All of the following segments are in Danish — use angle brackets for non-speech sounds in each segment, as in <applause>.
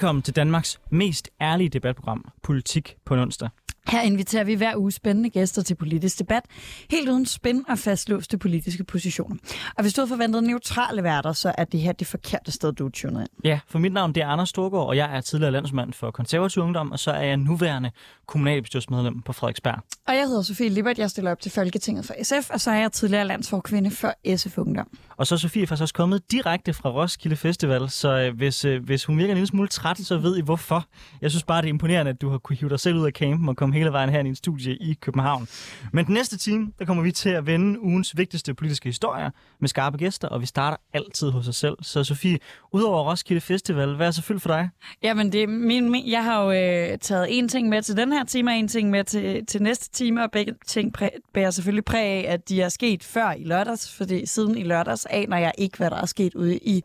Velkommen til Danmarks mest ærlige debatprogram, Politik på onsdag. Her inviterer vi hver uge spændende gæster til politisk debat, helt uden spænd og fastlåste politiske positioner. Og hvis du havde forventet neutrale værter, så er det her det forkerte sted, du er tunet ind. Ja, for mit navn det er Anders Storgård, og jeg er tidligere landsmand for konservativ ungdom, og så er jeg nuværende kommunalbestyrelsesmedlem på Frederiksberg. Og jeg hedder Sofie Libert, jeg stiller op til Folketinget for SF, og så er jeg tidligere landsforkvinde for SF Ungdom. Og så er Sofie faktisk også kommet direkte fra Roskilde Festival, så øh, hvis, øh, hvis hun virker en lille smule træt, så ved I hvorfor. Jeg synes bare, det er imponerende, at du har kunne hive dig selv ud af campen og komme hele vejen her i en studie i København. Men den næste time, der kommer vi til at vende ugens vigtigste politiske historier med skarpe gæster, og vi starter altid hos os selv. Så Sofie, udover Roskilde Festival, hvad er så fyldt for dig? Jamen, det er min, min, jeg har jo øh, taget en ting med til den her time, og en ting med til, til næste time, og begge ting præ, bærer selvfølgelig præg af, at de er sket før i lørdags, fordi siden i lørdags aner jeg ikke, hvad der er sket ude i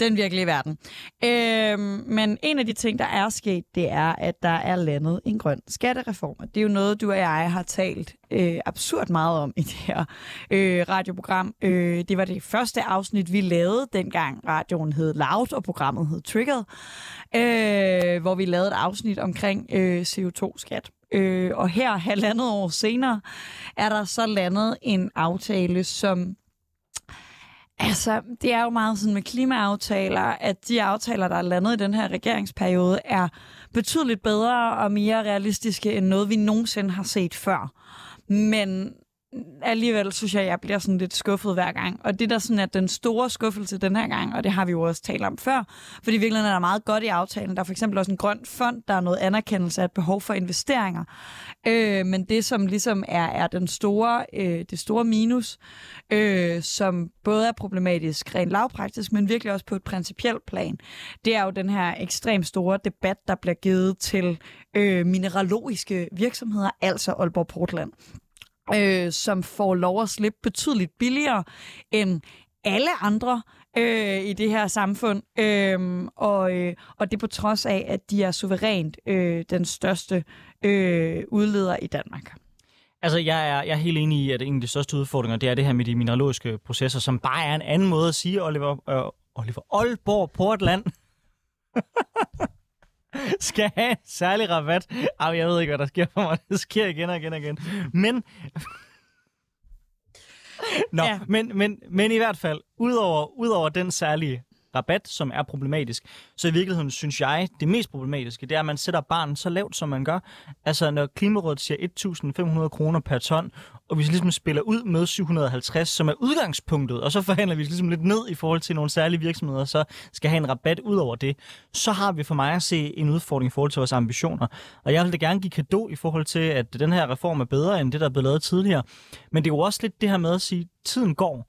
den virkelige verden. Øh, men en af de ting, der er sket, det er, at der er landet en grøn skattereform. Og det er jo noget, du og jeg har talt øh, absurd meget om i det her øh, radioprogram. Øh, det var det første afsnit, vi lavede, dengang radioen hed Loud, og programmet hed Triggered, øh, hvor vi lavede et afsnit omkring øh, CO2-skat. Øh, og her, halvandet år senere, er der så landet en aftale, som Altså, det er jo meget sådan med klimaaftaler, at de aftaler, der er landet i den her regeringsperiode, er betydeligt bedre og mere realistiske end noget, vi nogensinde har set før. Men alligevel synes jeg, at jeg bliver sådan lidt skuffet hver gang. Og det der sådan er den store skuffelse den her gang, og det har vi jo også talt om før, fordi virkelig er der meget godt i aftalen. Der er for eksempel også en grøn fond, der er noget anerkendelse af et behov for investeringer. Øh, men det, som ligesom er, er den store, øh, det store minus, øh, som både er problematisk rent lavpraktisk, men virkelig også på et principielt plan, det er jo den her ekstremt store debat, der bliver givet til øh, mineralogiske virksomheder, altså Aalborg Portland øh, som får lov at slippe betydeligt billigere end alle andre øh, i det her samfund. Øh, og, øh, og det på trods af, at de er suverænt øh, den største øh, udleder i Danmark. Altså, jeg er, jeg er helt enig i, at en af de største udfordringer, det er det her med de mineralogiske processer, som bare er en anden måde at sige, Oliver, øh, Oliver Aalborg Portland. <laughs> <laughs> skal have en særlig rabat. Ej, jeg ved ikke, hvad der sker for mig. Det sker igen og igen og igen. Men... <laughs> Nå, ja. men, men, men i hvert fald, udover, udover den særlige rabat, som er problematisk. Så i virkeligheden synes jeg, det mest problematiske, det er, at man sætter barnen så lavt, som man gør. Altså, når Klimarådet siger 1.500 kroner per ton, og vi ligesom spiller ud med 750, som er udgangspunktet, og så forhandler vi ligesom lidt ned i forhold til nogle særlige virksomheder, så skal have en rabat ud over det, så har vi for mig at se en udfordring i forhold til vores ambitioner. Og jeg vil da gerne give kado i forhold til, at den her reform er bedre end det, der er blevet lavet tidligere. Men det er jo også lidt det her med at sige, at tiden går,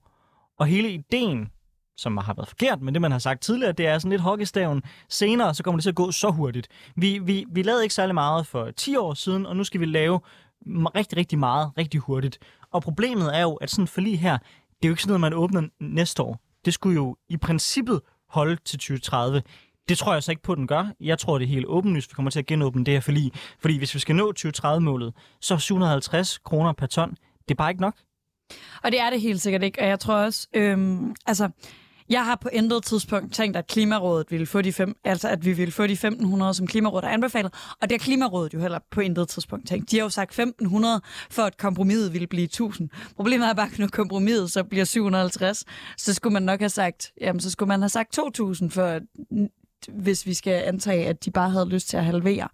og hele ideen som har været forkert, men det man har sagt tidligere, det er sådan lidt hockeystaven. Senere, så kommer det til at gå så hurtigt. Vi, vi, vi lavede ikke særlig meget for 10 år siden, og nu skal vi lave rigtig, rigtig meget, rigtig hurtigt. Og problemet er jo, at sådan for lige her, det er jo ikke sådan noget, man åbner næste år. Det skulle jo i princippet holde til 2030. Det tror jeg så ikke på, at den gør. Jeg tror, det er helt åbenlyst, vi kommer til at genåbne det her forlig. Fordi hvis vi skal nå 2030-målet, så er 750 kroner per ton, det er bare ikke nok. Og det er det helt sikkert ikke. Og jeg tror også, øhm, altså, jeg har på intet tidspunkt tænkt, at Klimarådet ville få de fem, altså at vi ville få de 1500, som Klimarådet har anbefalet. Og det har Klimarådet jo heller på intet tidspunkt tænkt. De har jo sagt 1500, for at kompromiset ville blive 1000. Problemet er bare, at når kompromiset så bliver 750, så skulle man nok have sagt, jamen så skulle man have sagt 2000, for hvis vi skal antage, at de bare havde lyst til at halvere.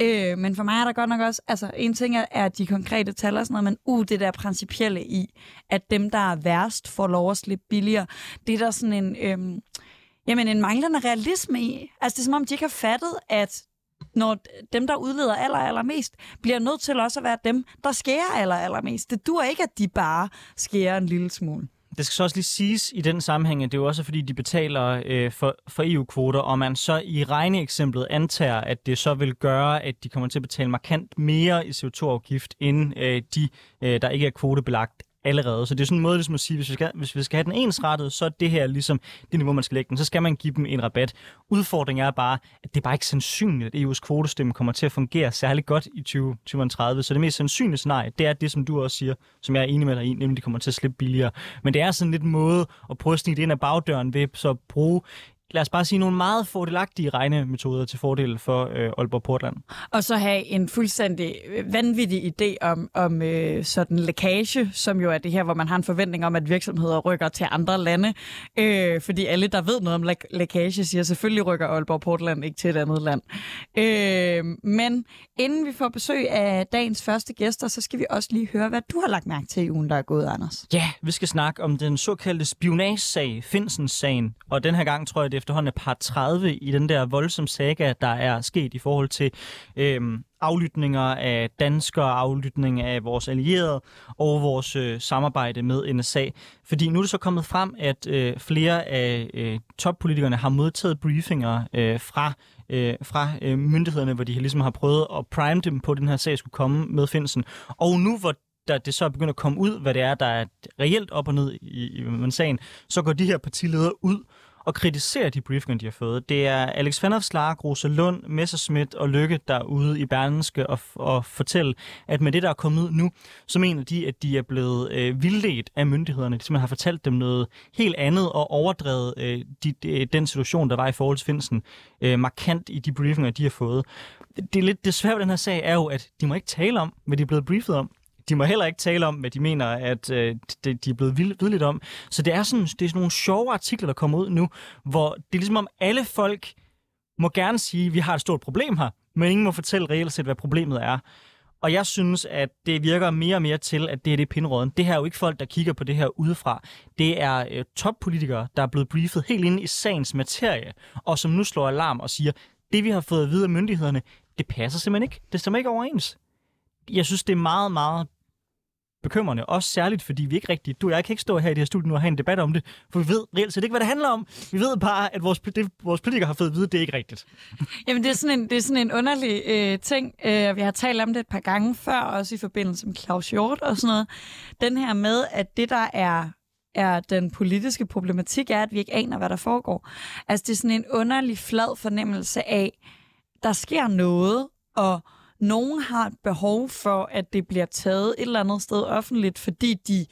Øh, men for mig er der godt nok også, altså en ting er, er de konkrete tal og sådan noget, men uh, det der principielle i, at dem, der er værst, får lov at slippe billigere, det er der sådan en, øh, jamen en manglende realisme i. Altså det er som om, de ikke har fattet, at når dem, der udleder aller, allermest, bliver nødt til også at være dem, der skærer aller, allermest. Det dur ikke, at de bare skærer en lille smule det skal så også lige siges i den sammenhæng, at det er jo også fordi, de betaler øh, for, for EU-kvoter, og man så i regneeksemplet antager, at det så vil gøre, at de kommer til at betale markant mere i CO2-afgift, end øh, de, øh, der ikke er kvotebelagt allerede. Så det er sådan en måde ligesom at sige, hvis vi, skal, hvis vi skal have den ensrettet, så er det her ligesom det niveau, man skal lægge den. Så skal man give dem en rabat. Udfordringen er bare, at det er bare ikke sandsynligt, at EU's kvotestemme kommer til at fungere særlig godt i 2030. Så det mest sandsynlige scenarie, det er det, som du også siger, som jeg er enig med dig i, nemlig at de kommer til at slippe billigere. Men det er sådan lidt en måde at prøve at snige det ind af bagdøren ved så at bruge lad os bare sige, nogle meget fordelagtige regnemetoder til fordel for øh, Aalborg Portland. Og så have en fuldstændig øh, vanvittig idé om, om øh, sådan lækage, som jo er det her, hvor man har en forventning om, at virksomheder rykker til andre lande. Øh, fordi alle, der ved noget om læ- lækage, siger selvfølgelig rykker Aalborg Portland ikke til et andet land. Øh, men inden vi får besøg af dagens første gæster, så skal vi også lige høre, hvad du har lagt mærke til i ugen, der er gået, Anders. Ja, vi skal snakke om den såkaldte spionagesag, Finsens-sagen. Og den her gang tror jeg, det efterhånden er par 30 i den der voldsomme saga, der er sket i forhold til øhm, aflytninger af danskere, aflytning af vores allierede og vores øh, samarbejde med NSA. Fordi nu er det så kommet frem, at øh, flere af øh, toppolitikerne har modtaget briefinger øh, fra øh, fra øh, myndighederne, hvor de ligesom har prøvet at prime dem på, at den her sag skulle komme med Finsen. Og nu hvor der det så er begyndt at komme ud, hvad det er, der er reelt op og ned i, i, i sagen, så går de her partiledere ud og kritisere de briefinger, de har fået. Det er Alex Vanopslagh, Rosa Lund, Messerschmidt og Lykke, der er ude i Berlinske og, og fortælle, at med det, der er kommet ud nu, så mener de, at de er blevet øh, vildledt af myndighederne. De simpelthen har fortalt dem noget helt andet og overdrevet øh, de, de, øh, den situation, der var i forhold til Finsen, øh, markant i de briefinger, de har fået. Det, det er lidt det svære den her sag er jo, at de må ikke tale om, hvad de er blevet briefet om de må heller ikke tale om, hvad de mener, at øh, de, de er blevet vidligt om. Så det er, sådan, det er sådan nogle sjove artikler, der kommer ud nu, hvor det er ligesom om alle folk må gerne sige, at vi har et stort problem her, men ingen må fortælle reelt set, hvad problemet er. Og jeg synes, at det virker mere og mere til, at det er det pindråden. Det her er jo ikke folk, der kigger på det her udefra. Det er øh, toppolitikere, der er blevet briefet helt inde i sagens materie, og som nu slår alarm og siger, det vi har fået at vide af myndighederne, det passer simpelthen ikke. Det stemmer ikke overens jeg synes, det er meget, meget bekymrende. Også særligt, fordi vi ikke rigtig... Du og jeg kan ikke stå her i det her studie nu og have en debat om det, for vi ved reelt set ikke, hvad det handler om. Vi ved bare, at vores, det, vores politikere har fået at vide, det er ikke rigtigt. <laughs> Jamen, det er sådan en, det er sådan en underlig øh, ting. Øh, vi har talt om det et par gange før, også i forbindelse med Claus Hjort og sådan noget. Den her med, at det, der er er den politiske problematik, er, at vi ikke aner, hvad der foregår. Altså, det er sådan en underlig flad fornemmelse af, der sker noget, og nogen har et behov for, at det bliver taget et eller andet sted offentligt, fordi de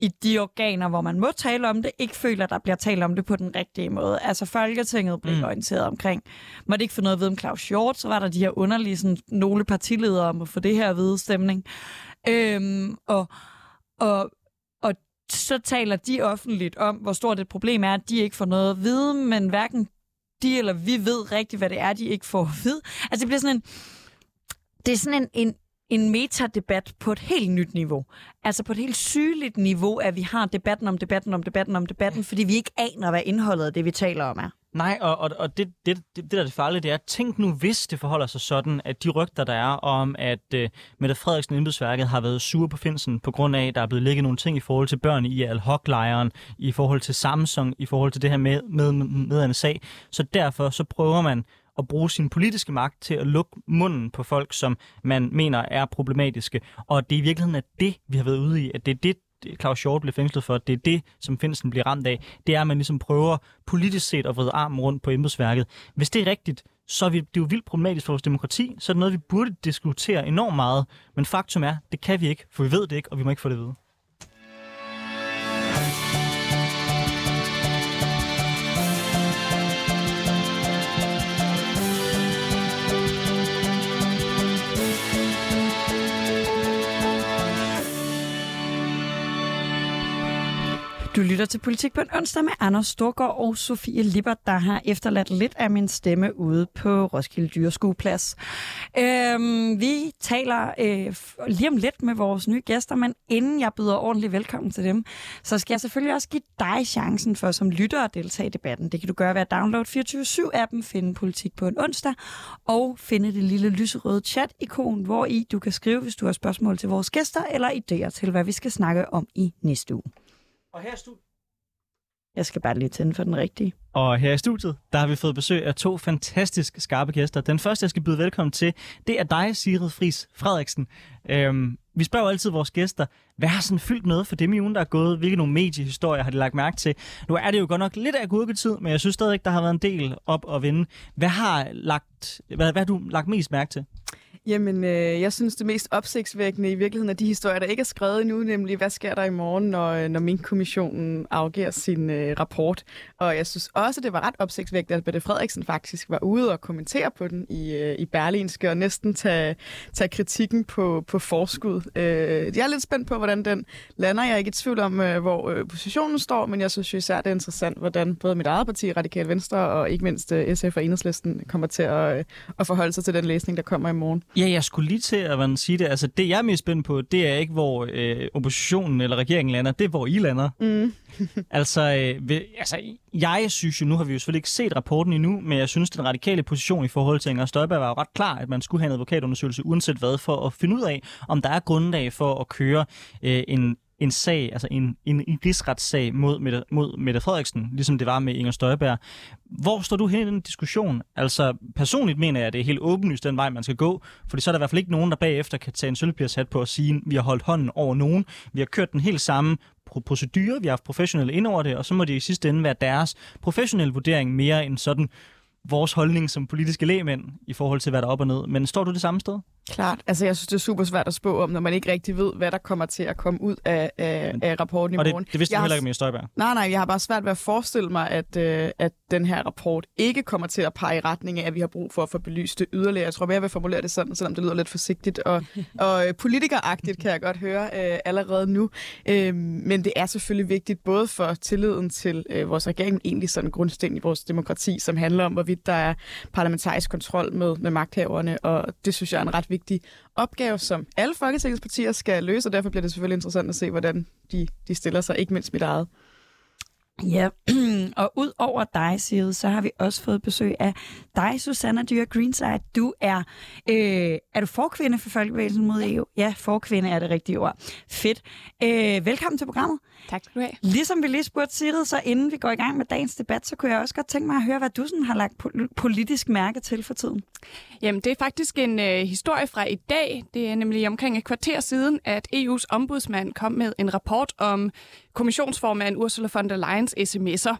i de organer, hvor man må tale om det, ikke føler, at der bliver talt om det på den rigtige måde. Altså Folketinget blev mm. orienteret omkring. Må det ikke få noget at vide om Claus Hjort, så var der de her underlige sådan, nogle partiledere om at få det her at vide stemning. Øhm, og, og, og så taler de offentligt om, hvor stort et problem er, at de ikke får noget at vide, men hverken de eller vi ved rigtigt, hvad det er, de ikke får at vide. Altså det bliver sådan en det er sådan en, en, en metadebat på et helt nyt niveau. Altså på et helt sygeligt niveau, at vi har debatten om debatten om debatten om debatten, fordi vi ikke aner, hvad indholdet af det, vi taler om er. Nej, og, og, og det, det, det, det, der er det farlige, det er, tænk nu, hvis det forholder sig sådan, at de rygter, der er om, at uh, Mette Frederiksen embedsværket har været sur på Finsen, på grund af, at der er blevet ligget nogle ting i forhold til børn i al lejren i forhold til Samsung, i forhold til det her med, med, med, med NSA. Så derfor så prøver man at bruge sin politiske magt til at lukke munden på folk, som man mener er problematiske. Og det er i virkeligheden er det, vi har været ude i, at det er det, Claus Hjort blev fængslet for, det er det, som Finsen bliver ramt af, det er, at man ligesom prøver politisk set at vride armen rundt på embedsværket. Hvis det er rigtigt, så er vi, det er jo vildt problematisk for vores demokrati, så er det noget, vi burde diskutere enormt meget. Men faktum er, det kan vi ikke, for vi ved det ikke, og vi må ikke få det at vide. Du lytter til Politik på en onsdag med Anders Storgård og Sofie Lippert, der har efterladt lidt af min stemme ude på Roskilde Dyreskueplads. Øhm, vi taler øh, lige om lidt med vores nye gæster, men inden jeg byder ordentligt velkommen til dem, så skal jeg selvfølgelig også give dig chancen for som lytter at deltage i debatten. Det kan du gøre ved at downloade 24-7-appen, finde Politik på en onsdag og finde det lille lyserøde chat-ikon, hvor i du kan skrive, hvis du har spørgsmål til vores gæster eller idéer til, hvad vi skal snakke om i næste uge. Og her, stu- Jeg skal bare lige tænde for den rigtige. Og her i studiet, der har vi fået besøg af to fantastisk skarpe gæster. Den første, jeg skal byde velkommen til, det er dig, Sigrid Fris Frederiksen. Øhm, vi spørger jo altid vores gæster, hvad har sådan fyldt noget for dem i ugen, der er gået? Hvilke nogle mediehistorier har de lagt mærke til? Nu er det jo godt nok lidt af gurketid, men jeg synes stadig, der har været en del op og vinde. Hvad har, lagt, hvad, hvad har du lagt mest mærke til? Jamen, øh, jeg synes, det mest opsigtsvækkende i virkeligheden er de historier, der ikke er skrevet endnu, nemlig hvad sker der i morgen, når, øh, når min kommissionen afgiver sin øh, rapport. Og jeg synes også, det var ret opsigtsvækkende, at Bette Frederiksen faktisk var ude og kommentere på den i, øh, i Berlinske, og næsten tage, tage kritikken på, på forskud. Øh, jeg er lidt spændt på, hvordan den lander. Jeg er ikke i tvivl om, øh, hvor øh, positionen står, men jeg synes jo især, det er interessant, hvordan både mit eget parti, Radikal Venstre, og ikke mindst øh, SF og Enhedslisten kommer til at, øh, at forholde sig til den læsning, der kommer i morgen. Ja, jeg skulle lige til at man sige det. Altså, det jeg er mest spændt på, det er ikke, hvor øh, oppositionen eller regeringen lander. Det er, hvor I lander. Mm. <laughs> altså, øh, ved, altså, jeg synes jo, nu har vi jo selvfølgelig ikke set rapporten endnu, men jeg synes, den radikale position i forhold til Inger Støjberg var jo ret klar, at man skulle have en advokatundersøgelse, uanset hvad, for at finde ud af, om der er grundlag for at køre øh, en en sag, altså en, en, en rigsretssag mod Mette, mod Mette Frederiksen, ligesom det var med Inger Støjberg. Hvor står du hen i den diskussion? Altså personligt mener jeg, at det er helt åbenlyst den vej, man skal gå, fordi så er der i hvert fald ikke nogen, der bagefter kan tage en sølvpirshat på og sige, at vi har holdt hånden over nogen, vi har kørt den helt samme procedure, vi har haft professionelle ind over det, og så må det i sidste ende være deres professionelle vurdering mere end sådan vores holdning som politiske lægemænd i forhold til, hvad der er op og ned. Men står du det samme sted? Klart. Altså, jeg synes, det er super svært at spå om, når man ikke rigtig ved, hvad der kommer til at komme ud af, af, af rapporten i og morgen. det, det vidste jeg du heller ikke med Støjberg. Nej, nej, jeg har bare svært ved at forestille mig, at, øh, at den her rapport ikke kommer til at pege i retning af, at vi har brug for at få belyst det yderligere. Jeg tror mere, jeg vil formulere det sådan, selvom det lyder lidt forsigtigt og, <laughs> og øh, politikeragtigt, kan jeg godt høre øh, allerede nu. Øh, men det er selvfølgelig vigtigt, både for tilliden til øh, vores regering, men egentlig sådan en grundsten i vores demokrati, som handler om, hvorvidt der er parlamentarisk kontrol med, med magthaverne, og det synes jeg er en ret vigtig opgave, som alle Folketingets partier skal løse, og derfor bliver det selvfølgelig interessant at se, hvordan de, de stiller sig, ikke mindst mit eget. Ja, <clears throat> og ud over dig, Sigrid, så har vi også fået besøg af dig, Susanna Dyr Greenside. Du er, øh, er du forkvinde for Folkebevægelsen mod EU? Ja, forkvinde er det rigtige ord. Fedt. Øh, velkommen til programmet. Tak skal du have. Ligesom vi lige spurgte Sigrid, så inden vi går i gang med dagens debat, så kunne jeg også godt tænke mig at høre, hvad du sådan har lagt pol- politisk mærke til for tiden. Jamen, det er faktisk en øh, historie fra i dag. Det er nemlig omkring et kvarter siden, at EU's ombudsmand kom med en rapport om kommissionsformand Ursula von der Leyens sms'er.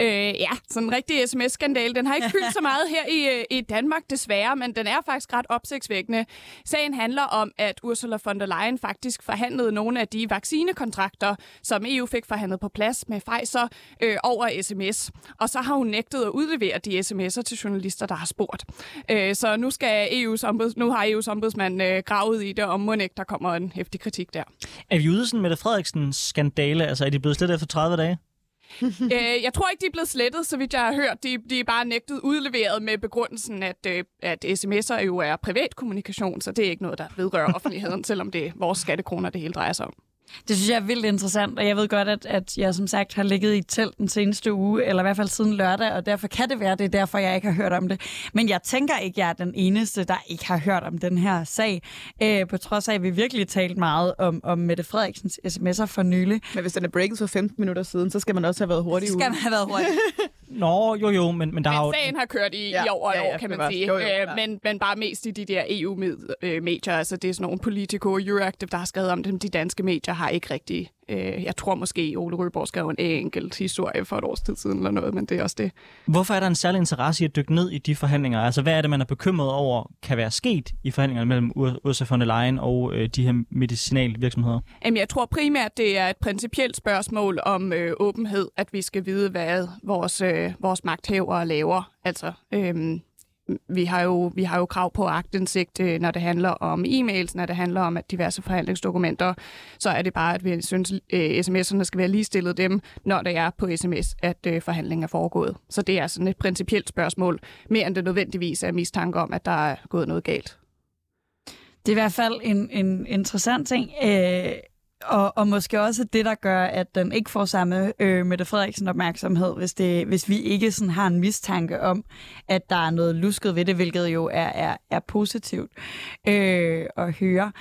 Øh, ja, sådan en rigtig sms-skandal. Den har ikke fyldt så <laughs> meget her i, øh, i Danmark, desværre, men den er faktisk ret opsigtsvækkende. Sagen handler om, at Ursula von der Leyen faktisk forhandlede nogle af de vaccinekontrakter, som EU fik forhandlet på plads med Pfizer øh, over sms. Og så har hun nægtet at udlevere de sms'er til journalister, der har spurgt. Øh, så nu, skal EU's ombuds, nu har EU's ombudsmand øh, gravet i det, og må ikke, der kommer en hæftig kritik der. Er vi ude sådan Mette Frederiksen skandale? Altså er de blevet slettet efter 30 dage? <laughs> øh, jeg tror ikke, de er blevet slettet, så vidt jeg har hørt. De, de er bare nægtet udleveret med begrundelsen, at, øh, at sms'er jo er privat kommunikation, så det er ikke noget, der vedrører offentligheden, <laughs> selvom det er vores skattekroner, det hele drejer sig om. Det synes jeg er vildt interessant, og jeg ved godt, at, at jeg som sagt har ligget i et telt den seneste uge, eller i hvert fald siden lørdag, og derfor kan det være, det er derfor, jeg ikke har hørt om det. Men jeg tænker ikke, jeg er den eneste, der ikke har hørt om den her sag, øh, på trods af, at vi virkelig talt meget om, om Mette Frederiksens sms'er for nylig. Men hvis den er breaket for 15 minutter siden, så skal man også have været hurtig Så skal man have været hurtig. <laughs> Nå, jo jo, men, men der har jo... Men sagen har kørt i, Ja, i over et ja, ja, år, kan man bevares. sige. Jo, jo, Øh, ja. men, men bare mest i de der EU-medier. Altså, det er sådan nogle Politico og Euractiv, der har skrevet om dem. De danske medier har ikke rigtig... Øh, jeg tror måske, Ole Røborg skrev en enkelt historie for et års tid siden eller noget, men det er også det. Hvorfor er der en særlig interesse i at dykke ned i de forhandlinger? Altså, hvad er det, man er bekymret over, kan være sket i forhandlingerne mellem Ur- Ursula von der Leyen og øh, de her medicinalvirksomheder? Jamen, jeg tror primært, det er et principielt spørgsmål om øh, åbenhed, at vi skal vide, hvad vores, øh, vores magthavere laver. Altså, øh, vi har, jo, vi har jo krav på agtindsigt, øh, når det handler om e-mails, når det handler om at diverse forhandlingsdokumenter. Så er det bare, at vi synes, øh, at sms'erne skal være ligestillet dem, når det er på sms, at øh, forhandlingen er foregået. Så det er sådan et principielt spørgsmål, mere end det nødvendigvis er mistanke om, at der er gået noget galt. Det er i hvert fald en, en interessant ting. Øh, og, og måske også det, der gør, at den ikke får samme øh, Mette Frederiksen opmærksomhed, hvis, det, hvis vi ikke sådan har en mistanke om, at der er noget lusket ved det, hvilket jo er, er, er positivt øh, at høre.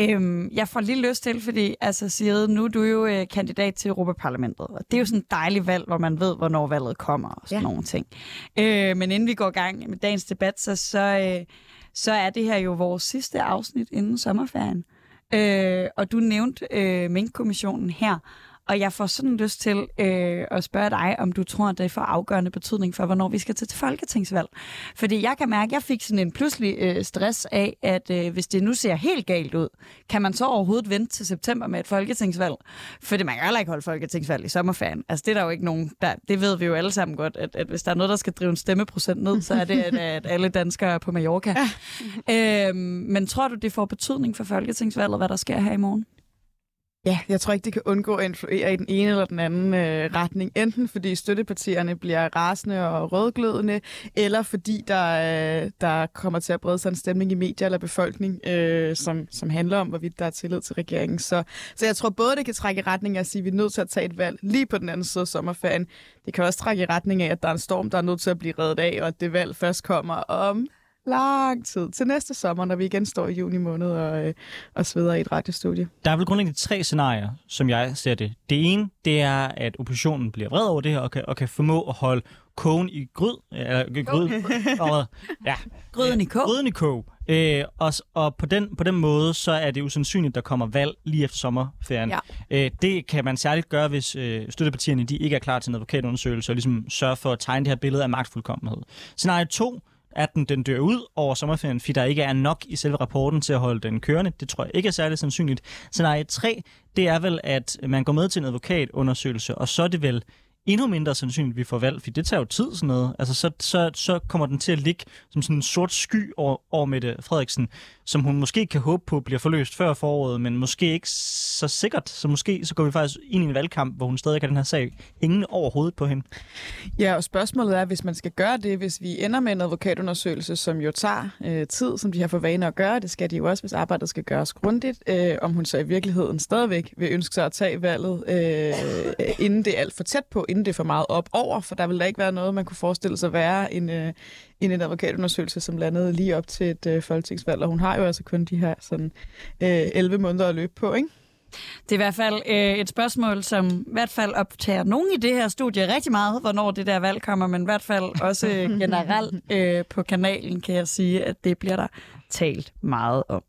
Øhm, jeg får lige lyst til, fordi altså, Sigrid, nu er du jo øh, kandidat til Europaparlamentet, og det er jo sådan et dejligt valg, hvor man ved, hvornår valget kommer og sådan ja. nogle ting. Øh, men inden vi går i gang med dagens debat, så, så, øh, så er det her jo vores sidste afsnit inden sommerferien. Øh, og du nævnte øh, Mink-kommissionen her, og jeg får sådan lyst til øh, at spørge dig, om du tror, at det får afgørende betydning for, hvornår vi skal til, til folketingsvalg. Fordi jeg kan mærke, at jeg fik sådan en pludselig øh, stress af, at øh, hvis det nu ser helt galt ud, kan man så overhovedet vente til september med et folketingsvalg? Fordi man kan heller ikke holde folketingsvalg i sommerferien. Altså det er der jo ikke nogen, der, det ved vi jo alle sammen godt, at, at hvis der er noget, der skal drive en stemmeprocent ned, så er det, at, at alle danskere er på Mallorca. Ja. øhm, men tror du, det får betydning for folketingsvalget, hvad der sker her i morgen? Ja, jeg tror ikke, det kan undgå at influere i den ene eller den anden øh, retning. Enten fordi støttepartierne bliver rasende og rødglødende, eller fordi der, øh, der kommer til at brede sig en stemning i medier eller befolkning, øh, som, som handler om, hvorvidt der er tillid til regeringen. Så, så jeg tror både, det kan trække i retning af at sige, at vi er nødt til at tage et valg lige på den anden side af sommerferien. Det kan også trække i retning af, at der er en storm, der er nødt til at blive reddet af, og at det valg først kommer om lang tid til næste sommer, når vi igen står i juni måned og, øh, og sveder i et radiostudie. Der er vel grundlæggende tre scenarier, som jeg ser det. Det ene, det er, at oppositionen bliver vred over det her og kan, og kan formå at holde kogen i gryd. Eller, gryd og, <laughs> ja, Gryden i kog. Gryden i kog. Øh, og, og på, den, på den måde, så er det usandsynligt, at der kommer valg lige efter sommerferien. Ja. Øh, det kan man særligt gøre, hvis øh, støttepartierne de ikke er klar til en advokatundersøgelse, og ligesom sørge for at tegne det her billede af magtfuldkommenhed. Scenarie 2, at den, den dør ud over sommerferien, fordi der ikke er nok i selve rapporten til at holde den kørende. Det tror jeg ikke er særlig sandsynligt. Scenarie 3, det er vel, at man går med til en advokatundersøgelse, og så er det vel endnu mindre sandsynligt, at vi får valg, for det tager jo tid sådan noget. Altså, så, så, så kommer den til at ligge som sådan en sort sky over, over Mette Frederiksen, som hun måske kan håbe på bliver forløst før foråret, men måske ikke så sikkert. Så måske så går vi faktisk ind i en valgkamp, hvor hun stadig har den her sag ingen overhovedet på hende. Ja, og spørgsmålet er, hvis man skal gøre det, hvis vi ender med en advokatundersøgelse, som jo tager øh, tid, som de har for vane at gøre, det skal de jo også, hvis arbejdet skal gøres grundigt, øh, om hun så i virkeligheden stadigvæk vil ønske sig at tage valget, øh, inden det er alt for tæt på, inden det er for meget op over, for der vil der ikke være noget, man kunne forestille sig være en, øh, en, en advokatundersøgelse, som landede lige op til et øh, folketingsvalg, og hun har jo altså kun de her sådan, øh, 11 måneder at løbe på, ikke? Det er i hvert fald øh, et spørgsmål, som i hvert fald optager nogen i det her studie rigtig meget, hvornår det der valg kommer, men i hvert fald også <laughs> generelt øh, på kanalen kan jeg sige, at det bliver der talt meget om.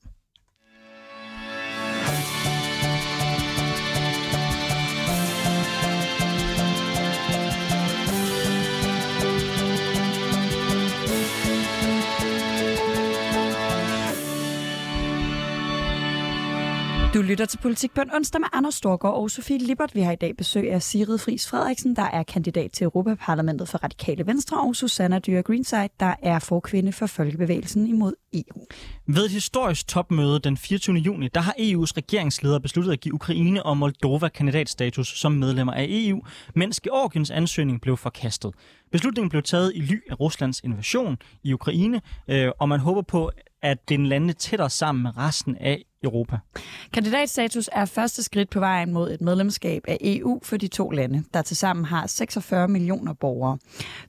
Du lytter til Politik på en onsdag med Anders Storgård og Sofie Lippert. Vi har i dag besøg af Sigrid Friis Frederiksen, der er kandidat til Europaparlamentet for Radikale Venstre, og Susanna Dyre Greenside, der er forkvinde for Folkebevægelsen imod EU. Ved et historisk topmøde den 24. juni, der har EU's regeringsledere besluttet at give Ukraine og Moldova kandidatstatus som medlemmer af EU, mens Georgiens ansøgning blev forkastet. Beslutningen blev taget i ly af Ruslands invasion i Ukraine, øh, og man håber på, at den lande tættere sammen med resten af Europa. Kandidatstatus er første skridt på vejen mod et medlemskab af EU for de to lande, der tilsammen har 46 millioner borgere.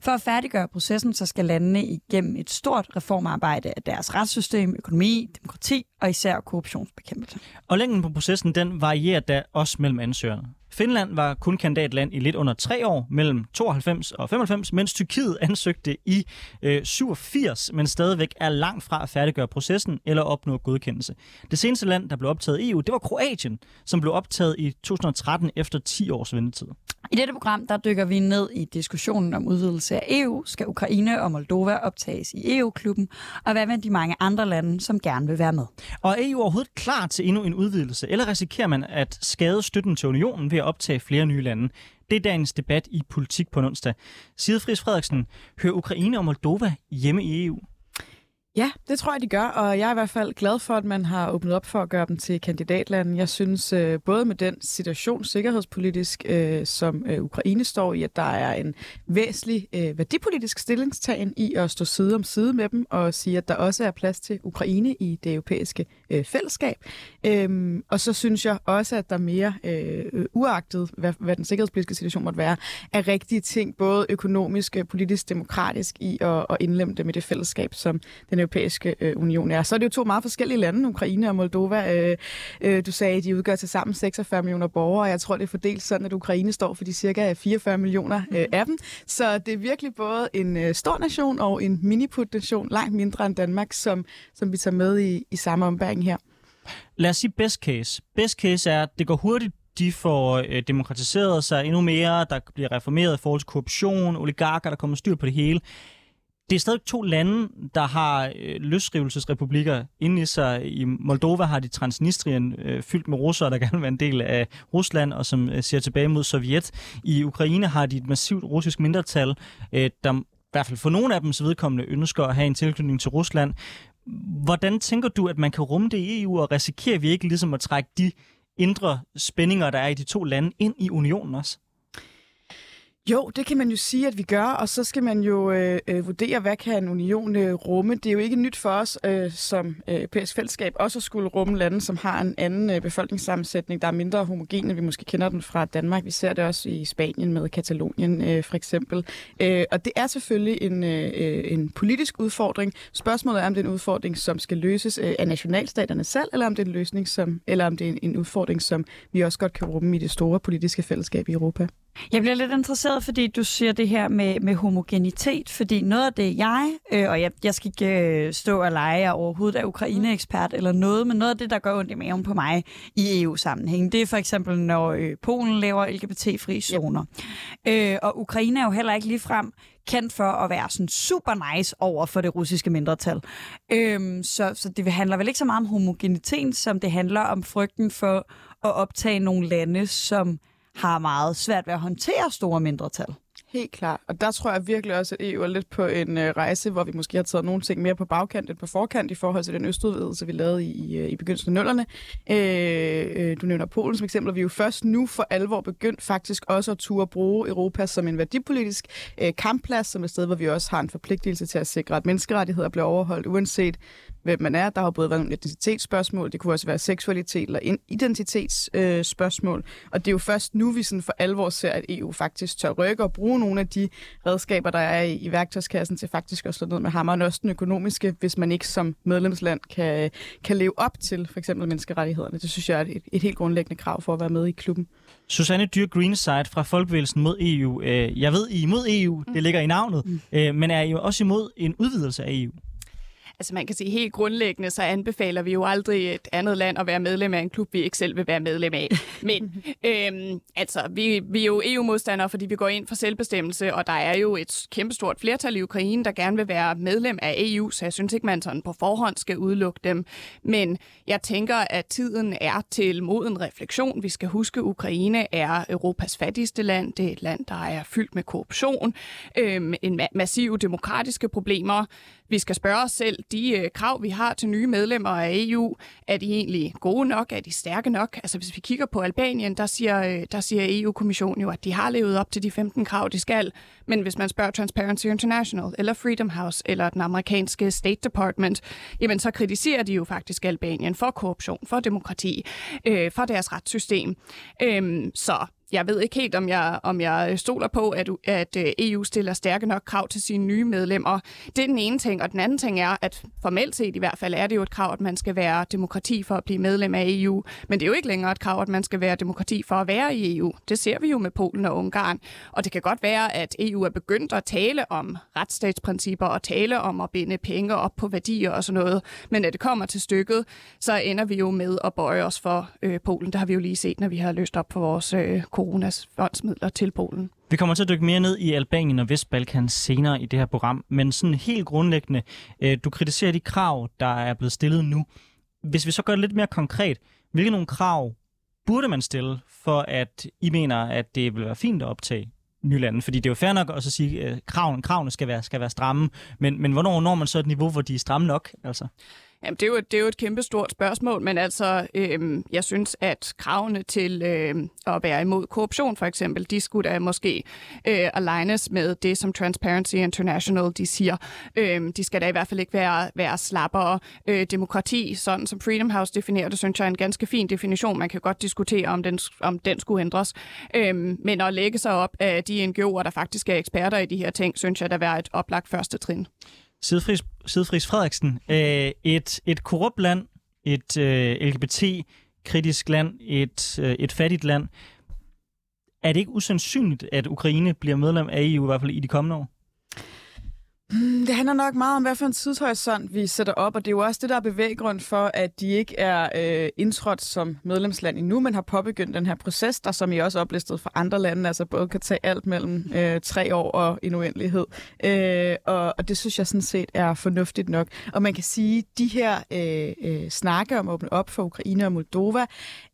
For at færdiggøre processen, så skal landene igennem et stort reformarbejde af deres retssystem, økonomi, demokrati og især korruptionsbekæmpelse. Og længden på processen den varierer da også mellem ansøgerne. Finland var kun kandidatland i lidt under tre år, mellem 92 og 95, mens Tyrkiet <laughs> ansøgte i øh, 87, men stadigvæk er langt fra at færdiggøre processen eller opnå godkendelse. Det seneste land, der blev optaget i EU, det var Kroatien, som blev optaget i 2013 efter 10 års ventetid. I dette program der dykker vi ned i diskussionen om udvidelse af EU. Skal Ukraine og Moldova optages i EU-klubben? Og hvad med de mange andre lande, som gerne vil være med? Og er EU overhovedet klar til endnu en udvidelse, eller risikerer man at skade støtten til unionen ved at optage flere nye lande? Det er dagens debat i Politik på onsdag. Sidefris Frederiksen, hører Ukraine og Moldova hjemme i EU? Ja, det tror jeg, de gør, og jeg er i hvert fald glad for, at man har åbnet op for at gøre dem til kandidatlande. Jeg synes øh, både med den situation sikkerhedspolitisk, øh, som øh, Ukraine står i, at der er en væsentlig øh, værdipolitisk stillingstagen i at stå side om side med dem og sige, at der også er plads til Ukraine i det europæiske øh, fællesskab. Øhm, og så synes jeg også, at der mere øh, uagtet, hvad, hvad den sikkerhedspolitiske situation måtte være, er rigtige ting, både økonomisk, øh, politisk, demokratisk i at, at indlemme dem i det fællesskab, som den europæiske øh, union er. Så er det jo to meget forskellige lande, Ukraine og Moldova. Øh, øh, du sagde, at de udgør til sammen 46 millioner borgere, og jeg tror, det er fordelt sådan, at Ukraine står for de cirka 44 millioner øh, af dem. Så det er virkelig både en øh, stor nation og en miniput-nation, langt mindre end Danmark, som, som vi tager med i, i samme ombæring her. Lad os sige best case. Best case er, at det går hurtigt de får øh, demokratiseret sig endnu mere, der bliver reformeret i forhold til korruption, oligarker, der kommer styr på det hele det er stadig to lande, der har øh, løsrivelsesrepublikker inde i sig. I Moldova har de Transnistrien øh, fyldt med russere, der <laughs> gerne vil være en del af Rusland, og som øh, ser tilbage mod Sovjet. I Ukraine har de et massivt russisk mindretal, øh, der i hvert fald for nogle af dem så vedkommende ønsker at have en tilknytning til Rusland. Hvordan tænker du, at man kan rumme det i EU, og risikerer vi ikke ligesom at trække de indre spændinger, der er i de to lande, ind i unionen også? Jo, det kan man jo sige, at vi gør, og så skal man jo øh, øh, vurdere, hvad kan en union øh, rumme. Det er jo ikke nyt for os øh, som øh, europæisk fællesskab også at skulle rumme lande, som har en anden øh, befolkningssammensætning, der er mindre homogen, end vi måske kender den fra Danmark. Vi ser det også i Spanien med Katalonien øh, for eksempel. Øh, og det er selvfølgelig en, øh, øh, en politisk udfordring. Spørgsmålet er, om det er en udfordring, som skal løses øh, af nationalstaterne selv, eller om det er en løsning, som, eller om det er en, en udfordring, som vi også godt kan rumme i det store politiske fællesskab i Europa. Jeg bliver lidt interesseret, fordi du siger det her med, med homogenitet, fordi noget af det, jeg, øh, og jeg, jeg skal ikke øh, stå og lege, jeg overhovedet er Ukraine-ekspert eller noget, men noget af det, der går ondt i maven på mig i EU-sammenhæng, det er for eksempel, når øh, Polen laver LGBT-fri zoner. Ja. Øh, og Ukraine er jo heller ikke ligefrem kendt for at være sådan super nice over for det russiske mindretal. Øhm, så, så det handler vel ikke så meget om homogenitet, som det handler om frygten for at optage nogle lande, som har meget svært ved at håndtere store mindretal. Helt klart. Og der tror jeg virkelig også, at EU er lidt på en øh, rejse, hvor vi måske har taget nogle ting mere på bagkant end på forkant i forhold til den østudvidelse, vi lavede i, i, øh, i begyndelsen af nullerne. Øh, øh, du nævner Polen som eksempel, og vi er jo først nu for alvor begyndt faktisk også at turde bruge Europa som en værdipolitisk øh, kampplads, som et sted, hvor vi også har en forpligtelse til at sikre, at menneskerettigheder bliver overholdt, uanset hvem man er. Der har både været nogle identitetsspørgsmål, det kunne også være seksualitet eller identitetsspørgsmål. Øh, og det er jo først nu, vi sådan for alvor ser, at EU faktisk tør rykke og bruge nogle af de redskaber, der er i, i værktøjskassen til faktisk at slå ned med hammeren, også den økonomiske, hvis man ikke som medlemsland kan, kan leve op til for eksempel menneskerettighederne. Det synes jeg er et, et helt grundlæggende krav for at være med i klubben. Susanne Dyr Greenside fra Folkebevægelsen mod EU. Øh, jeg ved, I er imod EU, det ligger i navnet, mm. Øh, men er I også imod en udvidelse af EU? Altså man kan sige helt grundlæggende, så anbefaler vi jo aldrig et andet land at være medlem af en klub, vi ikke selv vil være medlem af. Men <laughs> øhm, altså, vi, vi er jo EU-modstandere, fordi vi går ind for selvbestemmelse, og der er jo et kæmpestort flertal i Ukraine, der gerne vil være medlem af EU, så jeg synes ikke, man sådan på forhånd skal udelukke dem. Men jeg tænker, at tiden er til moden refleksion. Vi skal huske, at Ukraine er Europas fattigste land. Det er et land, der er fyldt med korruption, øhm, en ma- massive demokratiske problemer. Vi skal spørge os selv, de øh, krav, vi har til nye medlemmer af EU, er de egentlig gode nok? Er de stærke nok? Altså hvis vi kigger på Albanien, der siger, øh, der siger EU-kommissionen jo, at de har levet op til de 15 krav, de skal. Men hvis man spørger Transparency International, eller Freedom House, eller den amerikanske State Department, jamen så kritiserer de jo faktisk Albanien for korruption, for demokrati, øh, for deres retssystem. Øh, så jeg ved ikke helt, om jeg, om jeg øh, stoler på, at, at øh, EU stiller stærke nok krav til sine nye medlemmer. Det er den ene ting. Og den anden ting er, at formelt set i hvert fald er det jo et krav, at man skal være demokrati for at blive medlem af EU. Men det er jo ikke længere et krav, at man skal være demokrati for at være i EU. Det ser vi jo med Polen og Ungarn. Og det kan godt være, at EU er begyndt at tale om retsstatsprincipper og tale om at binde penge op på værdier og sådan noget. Men når det kommer til stykket, så ender vi jo med at bøje os for øh, Polen. Det har vi jo lige set, når vi har løst op for vores øh, coronas fondsmidler til Polen. Vi kommer til at dykke mere ned i Albanien og Vestbalkan senere i det her program, men sådan helt grundlæggende, øh, du kritiserer de krav, der er blevet stillet nu. Hvis vi så gør det lidt mere konkret, hvilke nogle krav burde man stille for, at I mener, at det vil være fint at optage nye lande. Fordi det er jo fair nok at sige, øh, at kravene, kravene skal, være, skal være stramme, men, men hvornår når man så et niveau, hvor de er stramme nok? Altså? Jamen, det er, jo, det er jo et kæmpe stort spørgsmål, men altså, øhm, jeg synes, at kravene til øhm, at være imod korruption, for eksempel, de skulle da måske øh, alignes med det, som Transparency International de siger. Øhm, de skal da i hvert fald ikke være, være slappere. Øh, demokrati, sådan som Freedom House definerer det, synes jeg er en ganske fin definition. Man kan godt diskutere, om den, om den skulle ændres. Øhm, men at lægge sig op af de NGO'er, der faktisk er eksperter i de her ting, synes jeg, der være et oplagt første trin. Sidfris, Sidfris Frederiksen, øh, et, et korrupt land, et øh, LGBT-kritisk land, et, øh, et fattigt land. Er det ikke usandsynligt, at Ukraine bliver medlem af EU, i hvert fald i de kommende år? Mm, det handler nok meget om, hvad for en tidshorisont vi sætter op, og det er jo også det, der er bevæggrund for, at de ikke er øh, indtrådt som medlemsland endnu, men har påbegyndt den her proces, der som I også oplistede fra andre lande, altså både kan tage alt mellem øh, tre år og en uendelighed. Øh, og, og det synes jeg sådan set er fornuftigt nok. Og man kan sige, at de her øh, øh, snakke om at åbne op for Ukraine og Moldova,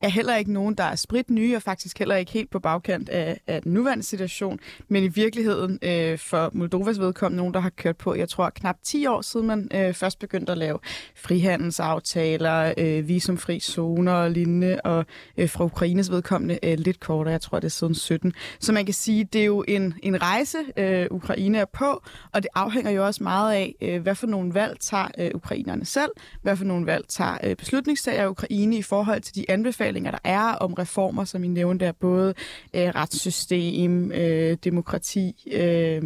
er heller ikke nogen, der er sprit nye, og faktisk heller ikke helt på bagkant af, af den nuværende situation, men i virkeligheden øh, for Moldovas vedkommende nogen, der har kørt på, jeg tror, knap 10 år siden man øh, først begyndte at lave frihandelsaftaler, øh, visumfri zoner og lignende, og øh, fra Ukraines vedkommende øh, lidt kortere, jeg tror, det er siden 17. Så man kan sige, det er jo en, en rejse, øh, Ukraine er på, og det afhænger jo også meget af, øh, hvad for nogle valg tager øh, ukrainerne selv, hvad for nogle valg tager øh, beslutningstager Ukraine i forhold til de anbefalinger, der er om reformer, som I nævnte, er både øh, retssystem, øh, demokrati, øh,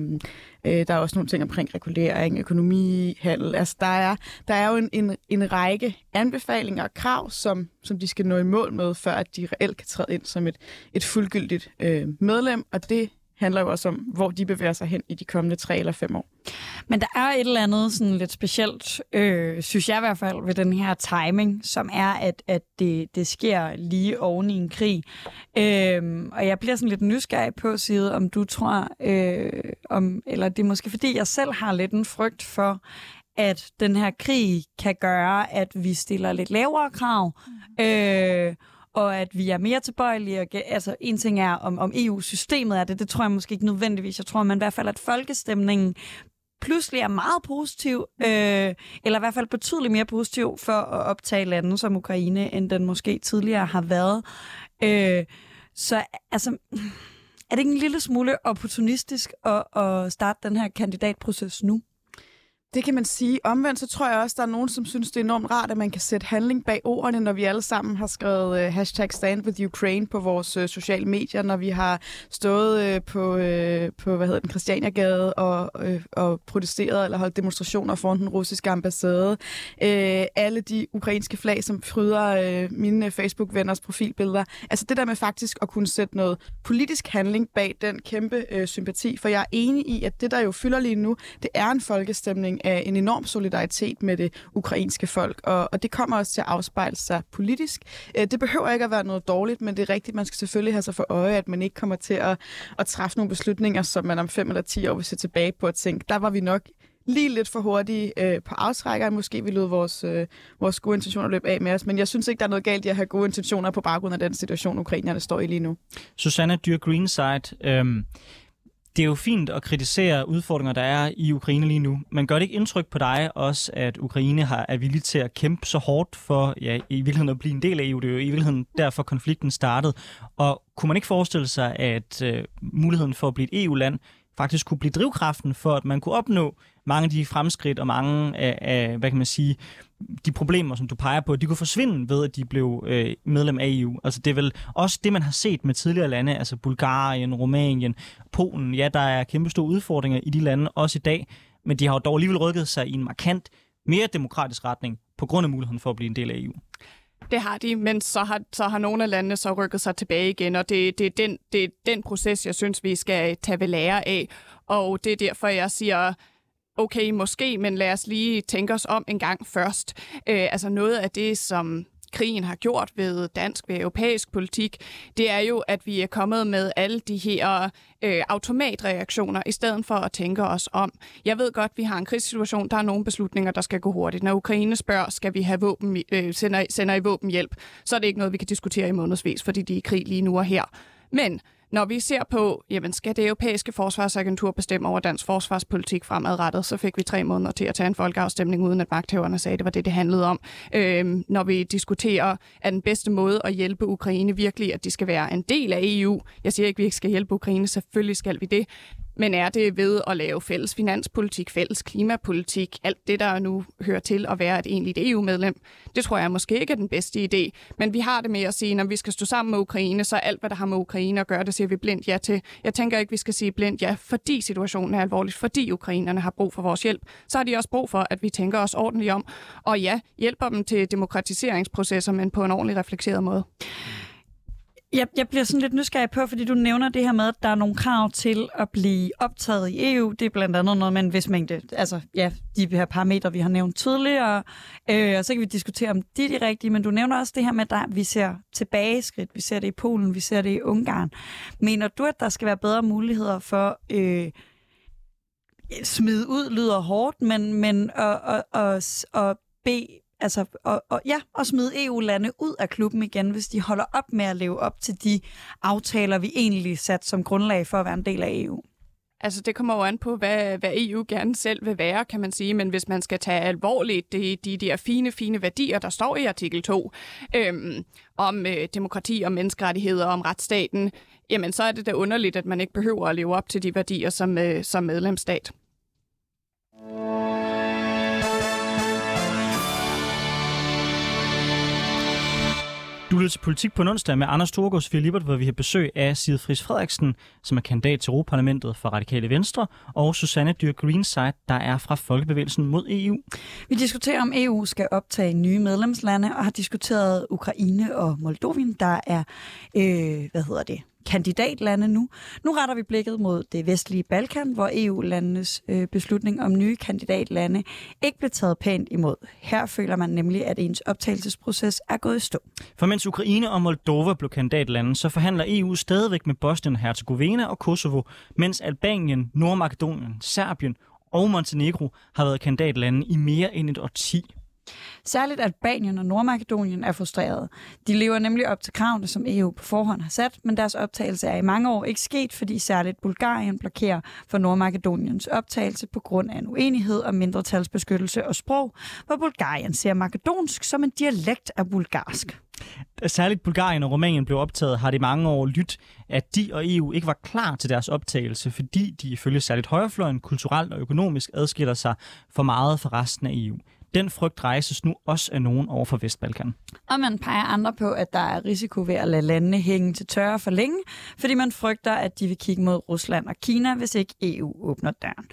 Øh, der er også nogle ting omkring regulering, økonomi, handel. Altså, der er, der er jo en, en, en række anbefalinger og krav, som, som de skal nå i mål med, før at de reelt kan træde ind som et, et fuldgyldigt øh, medlem, og det handler jo også om, hvor de bevæger sig hen i de kommende tre eller fem år. Men der er et eller andet sådan lidt specielt, øh, synes jeg i hvert fald, ved den her timing, som er, at, at det, det sker lige oven i en krig. Øh, og jeg bliver sådan lidt nysgerrig på side, om du tror, øh, om, eller det er måske fordi, jeg selv har lidt en frygt for, at den her krig kan gøre, at vi stiller lidt lavere krav. Mm. Øh, og at vi er mere tilbøjelige. Altså, en ting er, om, om EU-systemet er det, det tror jeg måske ikke nødvendigvis. Jeg tror, man i hvert fald, at folkestemningen pludselig er meget positiv, øh, eller i hvert fald betydeligt mere positiv for at optage lande som Ukraine, end den måske tidligere har været. Øh, så altså, er det ikke en lille smule opportunistisk at, at starte den her kandidatproces nu? Det kan man sige. Omvendt så tror jeg også, der er nogen, som synes, det er enormt rart, at man kan sætte handling bag ordene, når vi alle sammen har skrevet uh, hashtag stand with Ukraine på vores uh, sociale medier, når vi har stået uh, på, uh, på hvad hedder den, Christianiagade og, uh, og protesteret eller holdt demonstrationer foran den russiske ambassade. Uh, alle de ukrainske flag, som fryder uh, mine Facebook-venners profilbilleder. Altså det der med faktisk at kunne sætte noget politisk handling bag den kæmpe uh, sympati, for jeg er enig i, at det, der jo fylder lige nu, det er en folkestemning af en enorm solidaritet med det ukrainske folk, og, og det kommer også til at afspejle sig politisk. Øh, det behøver ikke at være noget dårligt, men det er rigtigt, man skal selvfølgelig have sig for øje, at man ikke kommer til at, at træffe nogle beslutninger, som man om fem eller ti år vil se tilbage på og tænke, der var vi nok lige lidt for hurtige øh, på aftrækkeren. Måske vi lød vores, øh, vores gode intentioner løbe af med os, men jeg synes ikke, der er noget galt i at have gode intentioner på baggrund af den situation, ukrainerne står i lige nu. Susanne Dyr Greenside, øh, det er jo fint at kritisere udfordringer, der er i Ukraine lige nu, men gør det ikke indtryk på dig også, at Ukraine har, er villig til at kæmpe så hårdt for ja, i virkeligheden at blive en del af EU? Det er jo i virkeligheden derfor konflikten startede. Og kunne man ikke forestille sig, at øh, muligheden for at blive et EU-land faktisk kunne blive drivkraften for, at man kunne opnå mange af de fremskridt og mange af, af hvad kan man sige, de problemer, som du peger på, de kunne forsvinde ved, at de blev øh, medlem af EU. Altså det er vel også det, man har set med tidligere lande, altså Bulgarien, Rumænien, Polen. Ja, der er kæmpe store udfordringer i de lande, også i dag, men de har jo dog alligevel rykket sig i en markant mere demokratisk retning på grund af muligheden for at blive en del af EU. Det har de, men så har, så har nogle af landene så rykket sig tilbage igen, og det, det, er den, det er den proces, jeg synes, vi skal tage ved lære af. Og det er derfor, jeg siger, okay, måske, men lad os lige tænke os om en gang først. Øh, altså noget af det, som krigen har gjort ved dansk, ved europæisk politik, det er jo, at vi er kommet med alle de her øh, automatreaktioner, i stedet for at tænke os om. Jeg ved godt, vi har en krigssituation, der er nogle beslutninger, der skal gå hurtigt. Når Ukraine spørger, skal vi have våben, øh, sender, sender I våbenhjælp, så er det ikke noget, vi kan diskutere i månedsvis, fordi de er i krig lige nu og her. Men når vi ser på, jamen skal det europæiske forsvarsagentur bestemme over dansk forsvarspolitik fremadrettet, så fik vi tre måneder til at tage en folkeafstemning, uden at magthaverne sagde, at det var det, det handlede om. Øhm, når vi diskuterer, at den bedste måde at hjælpe Ukraine virkelig, at de skal være en del af EU. Jeg siger ikke, at vi ikke skal hjælpe Ukraine, selvfølgelig skal vi det. Men er det ved at lave fælles finanspolitik, fælles klimapolitik, alt det, der nu hører til at være et egentligt EU-medlem? Det tror jeg måske ikke er den bedste idé. Men vi har det med at sige, når vi skal stå sammen med Ukraine, så alt, hvad der har med Ukraine at gøre, det siger vi blindt ja til. Jeg tænker ikke, vi skal sige blindt ja, fordi situationen er alvorlig, fordi ukrainerne har brug for vores hjælp. Så har de også brug for, at vi tænker os ordentligt om, og ja, hjælper dem til demokratiseringsprocesser, men på en ordentlig reflekteret måde. Jeg, jeg bliver sådan lidt nysgerrig på, fordi du nævner det her med, at der er nogle krav til at blive optaget i EU. Det er blandt andet noget med en vis mængde, altså ja, de her parametre, vi har nævnt tidligere. Øh, og så kan vi diskutere, om de er de rigtige, men du nævner også det her med, at vi ser tilbageskridt. Vi ser det i Polen, vi ser det i Ungarn. Mener du, at der skal være bedre muligheder for... Øh, smide ud lyder hårdt, men, men at, at, at, at bede altså, og, og, ja, og smide EU-lande ud af klubben igen, hvis de holder op med at leve op til de aftaler, vi egentlig sat som grundlag for at være en del af EU? Altså, det kommer jo an på, hvad, hvad EU gerne selv vil være, kan man sige. Men hvis man skal tage alvorligt de, de der fine, fine værdier, der står i artikel 2, øhm, om øh, demokrati og menneskerettigheder, om retsstaten, jamen så er det da underligt, at man ikke behøver at leve op til de værdier som, øh, som medlemsstat. Du lytter til Politik på onsdag med Anders Storgård Sofie Libert, hvor vi har besøg af Side Friis Frederiksen, som er kandidat til Europaparlamentet for Radikale Venstre, og Susanne Dyr Greenside, der er fra Folkebevægelsen mod EU. Vi diskuterer, om EU skal optage nye medlemslande, og har diskuteret Ukraine og Moldovien, der er, øh, hvad hedder det, kandidatlande nu. Nu retter vi blikket mod det vestlige Balkan, hvor EU-landenes øh, beslutning om nye kandidatlande ikke blev taget pænt imod. Her føler man nemlig, at ens optagelsesproces er gået i stå. For mens Ukraine og Moldova blev kandidatlande, så forhandler EU stadigvæk med Bosnien-Herzegovina og Kosovo, mens Albanien, Nordmakedonien, Serbien og Montenegro har været kandidatlande i mere end et årti. Særligt Albanien og Nordmakedonien er frustrerede. De lever nemlig op til kravene, som EU på forhånd har sat, men deres optagelse er i mange år ikke sket, fordi særligt Bulgarien blokerer for Nordmakedoniens optagelse på grund af en uenighed om mindretalsbeskyttelse og sprog, hvor Bulgarien ser makedonsk som en dialekt af bulgarsk. Særligt Bulgarien og Rumænien blev optaget, har det mange år lyttet, at de og EU ikke var klar til deres optagelse, fordi de ifølge særligt højrefløjen kulturelt og økonomisk adskiller sig for meget fra resten af EU. Den frygt rejses nu også af nogen over for Vestbalkan. Og man peger andre på, at der er risiko ved at lade landene hænge til tørre for længe, fordi man frygter, at de vil kigge mod Rusland og Kina, hvis ikke EU åbner døren.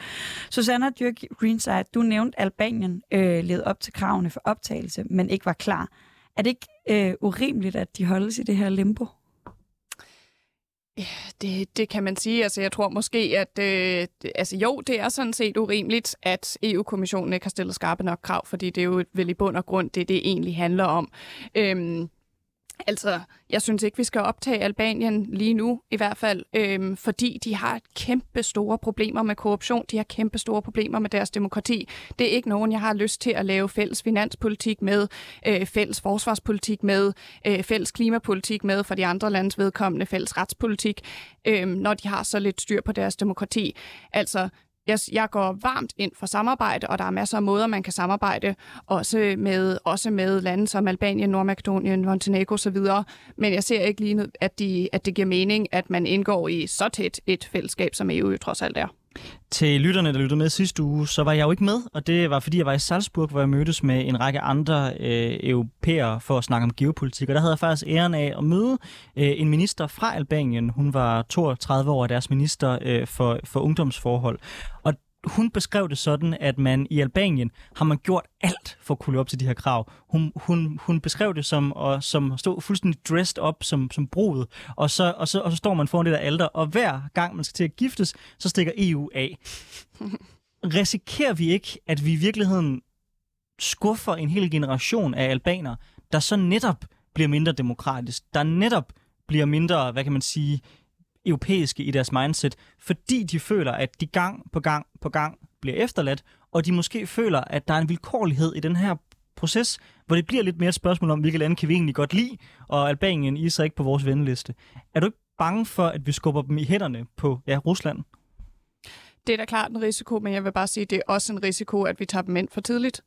Susanna Dyrk Greenside, du nævnte Albanien øh, levede op til kravene for optagelse, men ikke var klar. Er det ikke øh, urimeligt, at de holdes i det her limbo? Ja, det, det kan man sige. Altså, jeg tror måske, at øh, altså, jo, det er sådan set urimeligt, at EU-kommissionen ikke har stillet skarpe nok krav, fordi det er jo vel i bund og grund det, det egentlig handler om. Øhm, Altså, jeg synes ikke, vi skal optage Albanien lige nu, i hvert fald, øhm, fordi de har kæmpe store problemer med korruption, de har kæmpe store problemer med deres demokrati. Det er ikke nogen, jeg har lyst til at lave fælles finanspolitik med, øh, fælles forsvarspolitik med, øh, fælles klimapolitik med, for de andre landes vedkommende fælles retspolitik, øh, når de har så lidt styr på deres demokrati. Altså, jeg, jeg går varmt ind for samarbejde, og der er masser af måder, man kan samarbejde, også med, også med lande som Albanien, Nordmakedonien, Montenegro osv., men jeg ser ikke lige, at, de, at det giver mening, at man indgår i så tæt et fællesskab, som EU jo trods alt er. Til lytterne, der lyttede med sidste uge, så var jeg jo ikke med, og det var fordi, jeg var i Salzburg, hvor jeg mødtes med en række andre øh, europæere for at snakke om geopolitik. Og der havde jeg faktisk æren af at møde øh, en minister fra Albanien. Hun var 32 år og deres minister øh, for, for ungdomsforhold. Og hun beskrev det sådan, at man i Albanien har man gjort alt for at kunne op til de her krav. Hun, hun, hun beskrev det som at som stå fuldstændig dressed up som, som brud, og så, og, så, og så står man foran det der alter, og hver gang man skal til at giftes, så stikker EU af. <laughs> Risikerer vi ikke, at vi i virkeligheden skuffer en hel generation af albaner, der så netop bliver mindre demokratisk, der netop bliver mindre, hvad kan man sige, europæiske i deres mindset, fordi de føler, at de gang på gang på gang bliver efterladt, og de måske føler, at der er en vilkårlighed i den her proces, hvor det bliver lidt mere et spørgsmål om, hvilke lande kan vi egentlig godt lide, og Albanien i sig ikke på vores venliste. Er du ikke bange for, at vi skubber dem i hænderne på ja, Rusland? Det er da klart en risiko, men jeg vil bare sige, at det er også en risiko, at vi tager dem ind for tidligt.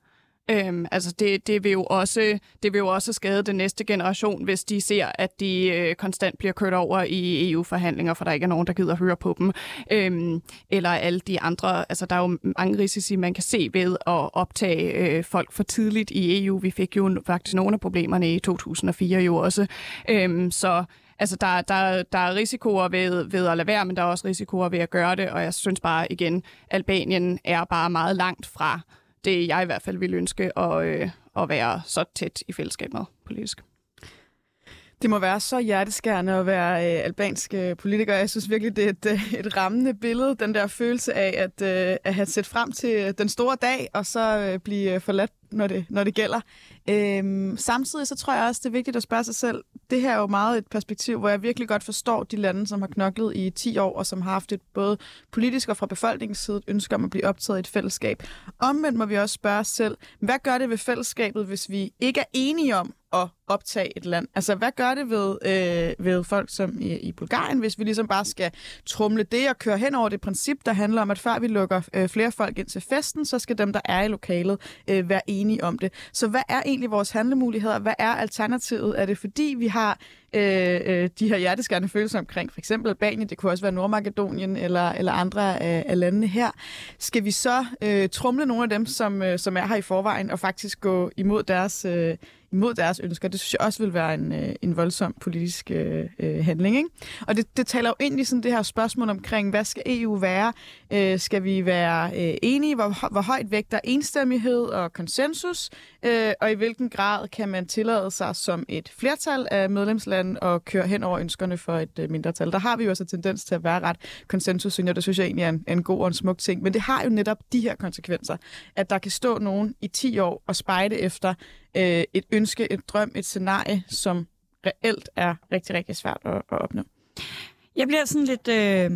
Øhm, altså det, det, vil jo også, det vil jo også skade den næste generation, hvis de ser, at de øh, konstant bliver kørt over i EU-forhandlinger, for der ikke er nogen, der gider høre på dem. Øhm, eller alle de andre. Altså der er jo mange risici, man kan se ved at optage øh, folk for tidligt i EU. Vi fik jo faktisk nogle af problemerne i 2004 jo også. Øhm, så altså, der, der, der er risikoer ved, ved at lade være, men der er også risikoer ved at gøre det, og jeg synes bare igen, Albanien er bare meget langt fra det, jeg i hvert fald ville ønske at, øh, at være så tæt i fællesskab med politisk. Det må være så hjerteskærende at være øh, albansk øh, politiker. Jeg synes virkelig, det er et, øh, et rammende billede, den der følelse af at, øh, at have set frem til øh, den store dag, og så øh, blive øh, forladt, når det, når det gælder. Øhm, samtidig så tror jeg også, det er vigtigt at spørge sig selv, det her er jo meget et perspektiv, hvor jeg virkelig godt forstår de lande, som har knoklet i 10 år, og som har haft et både politisk og fra befolkningens side ønske om at blive optaget i et fællesskab. Omvendt må vi også spørge os selv, hvad gør det ved fællesskabet, hvis vi ikke er enige om at optage et land? Altså, hvad gør det ved, øh, ved folk som i, i Bulgarien, hvis vi ligesom bare skal trumle det og køre hen over det princip, der handler om, at før vi lukker øh, flere folk ind til festen, så skal dem, der er i lokalet, øh, være enige om det. Så hvad er egentlig vores handlemuligheder? Hvad er alternativet? Er det fordi, vi har øh, øh, de her hjerteskærende følelser omkring for eksempel Albanien, det kunne også være Nordmakedonien eller, eller andre af, af landene her. Skal vi så øh, trumle nogle af dem, som, øh, som er her i forvejen, og faktisk gå imod deres, øh, imod deres ønsker? Det synes jeg også vil være en, øh, en voldsom politisk øh, øh handling. Ikke? Og det, det taler jo ind i sådan det her spørgsmål omkring, hvad skal EU være? Øh, skal vi være øh, enige? Hvor, hvor højt vægter enstemmighed og konsensus? Øh, og i hvilken grad kan man tillade sig som et flertal af medlemslande at køre hen over ønskerne for et øh, mindretal? Der har vi jo også tendens til at være ret konsensus, og det synes jeg egentlig er en, en god og en smuk ting. Men det har jo netop de her konsekvenser, at der kan stå nogen i 10 år og spejde efter øh, et ønske, et drøm, et scenarie, som reelt er rigtig, rigtig svært at, at opnå. Jeg bliver sådan lidt... Øh,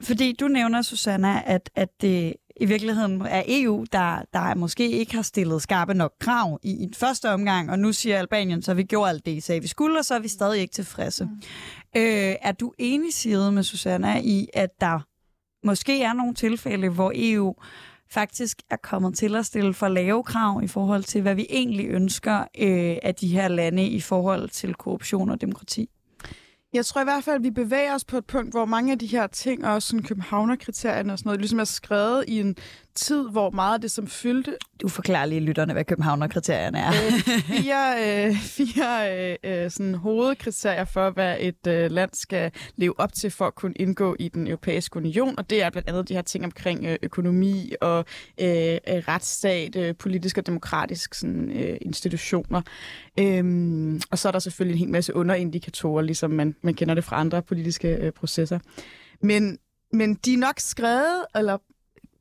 fordi du nævner, Susanna, at, at det i virkeligheden er EU, der, der måske ikke har stillet skarpe nok krav i, i første omgang, og nu siger Albanien, så vi gjort alt det, I sagde, vi skulle, og så er vi stadig ikke tilfredse. Mm. Øh, er du enig, side med Susanna, i, at der måske er nogle tilfælde, hvor EU faktisk er kommet til at stille for lave krav i forhold til, hvad vi egentlig ønsker øh, af de her lande i forhold til korruption og demokrati? Jeg tror i hvert fald, at vi bevæger os på et punkt, hvor mange af de her ting, også sådan københavnerkriterierne og sådan noget, ligesom er skrevet i en tid, hvor meget af det, som fyldte... Du forklarer lige lytterne, hvad Københavner-kriterierne er. Øh, <laughs> fire øh, fire øh, øh, sådan hovedkriterier for, hvad et øh, land skal leve op til for at kunne indgå i den europæiske union, og det er blandt andet de her ting omkring øh, økonomi og øh, øh retsstat, øh, politisk og demokratisk sådan, øh, institutioner. Øhm, og så er der selvfølgelig en hel masse underindikatorer, ligesom man, man kender det fra andre politiske øh, processer. Men, men de er nok skrevet, eller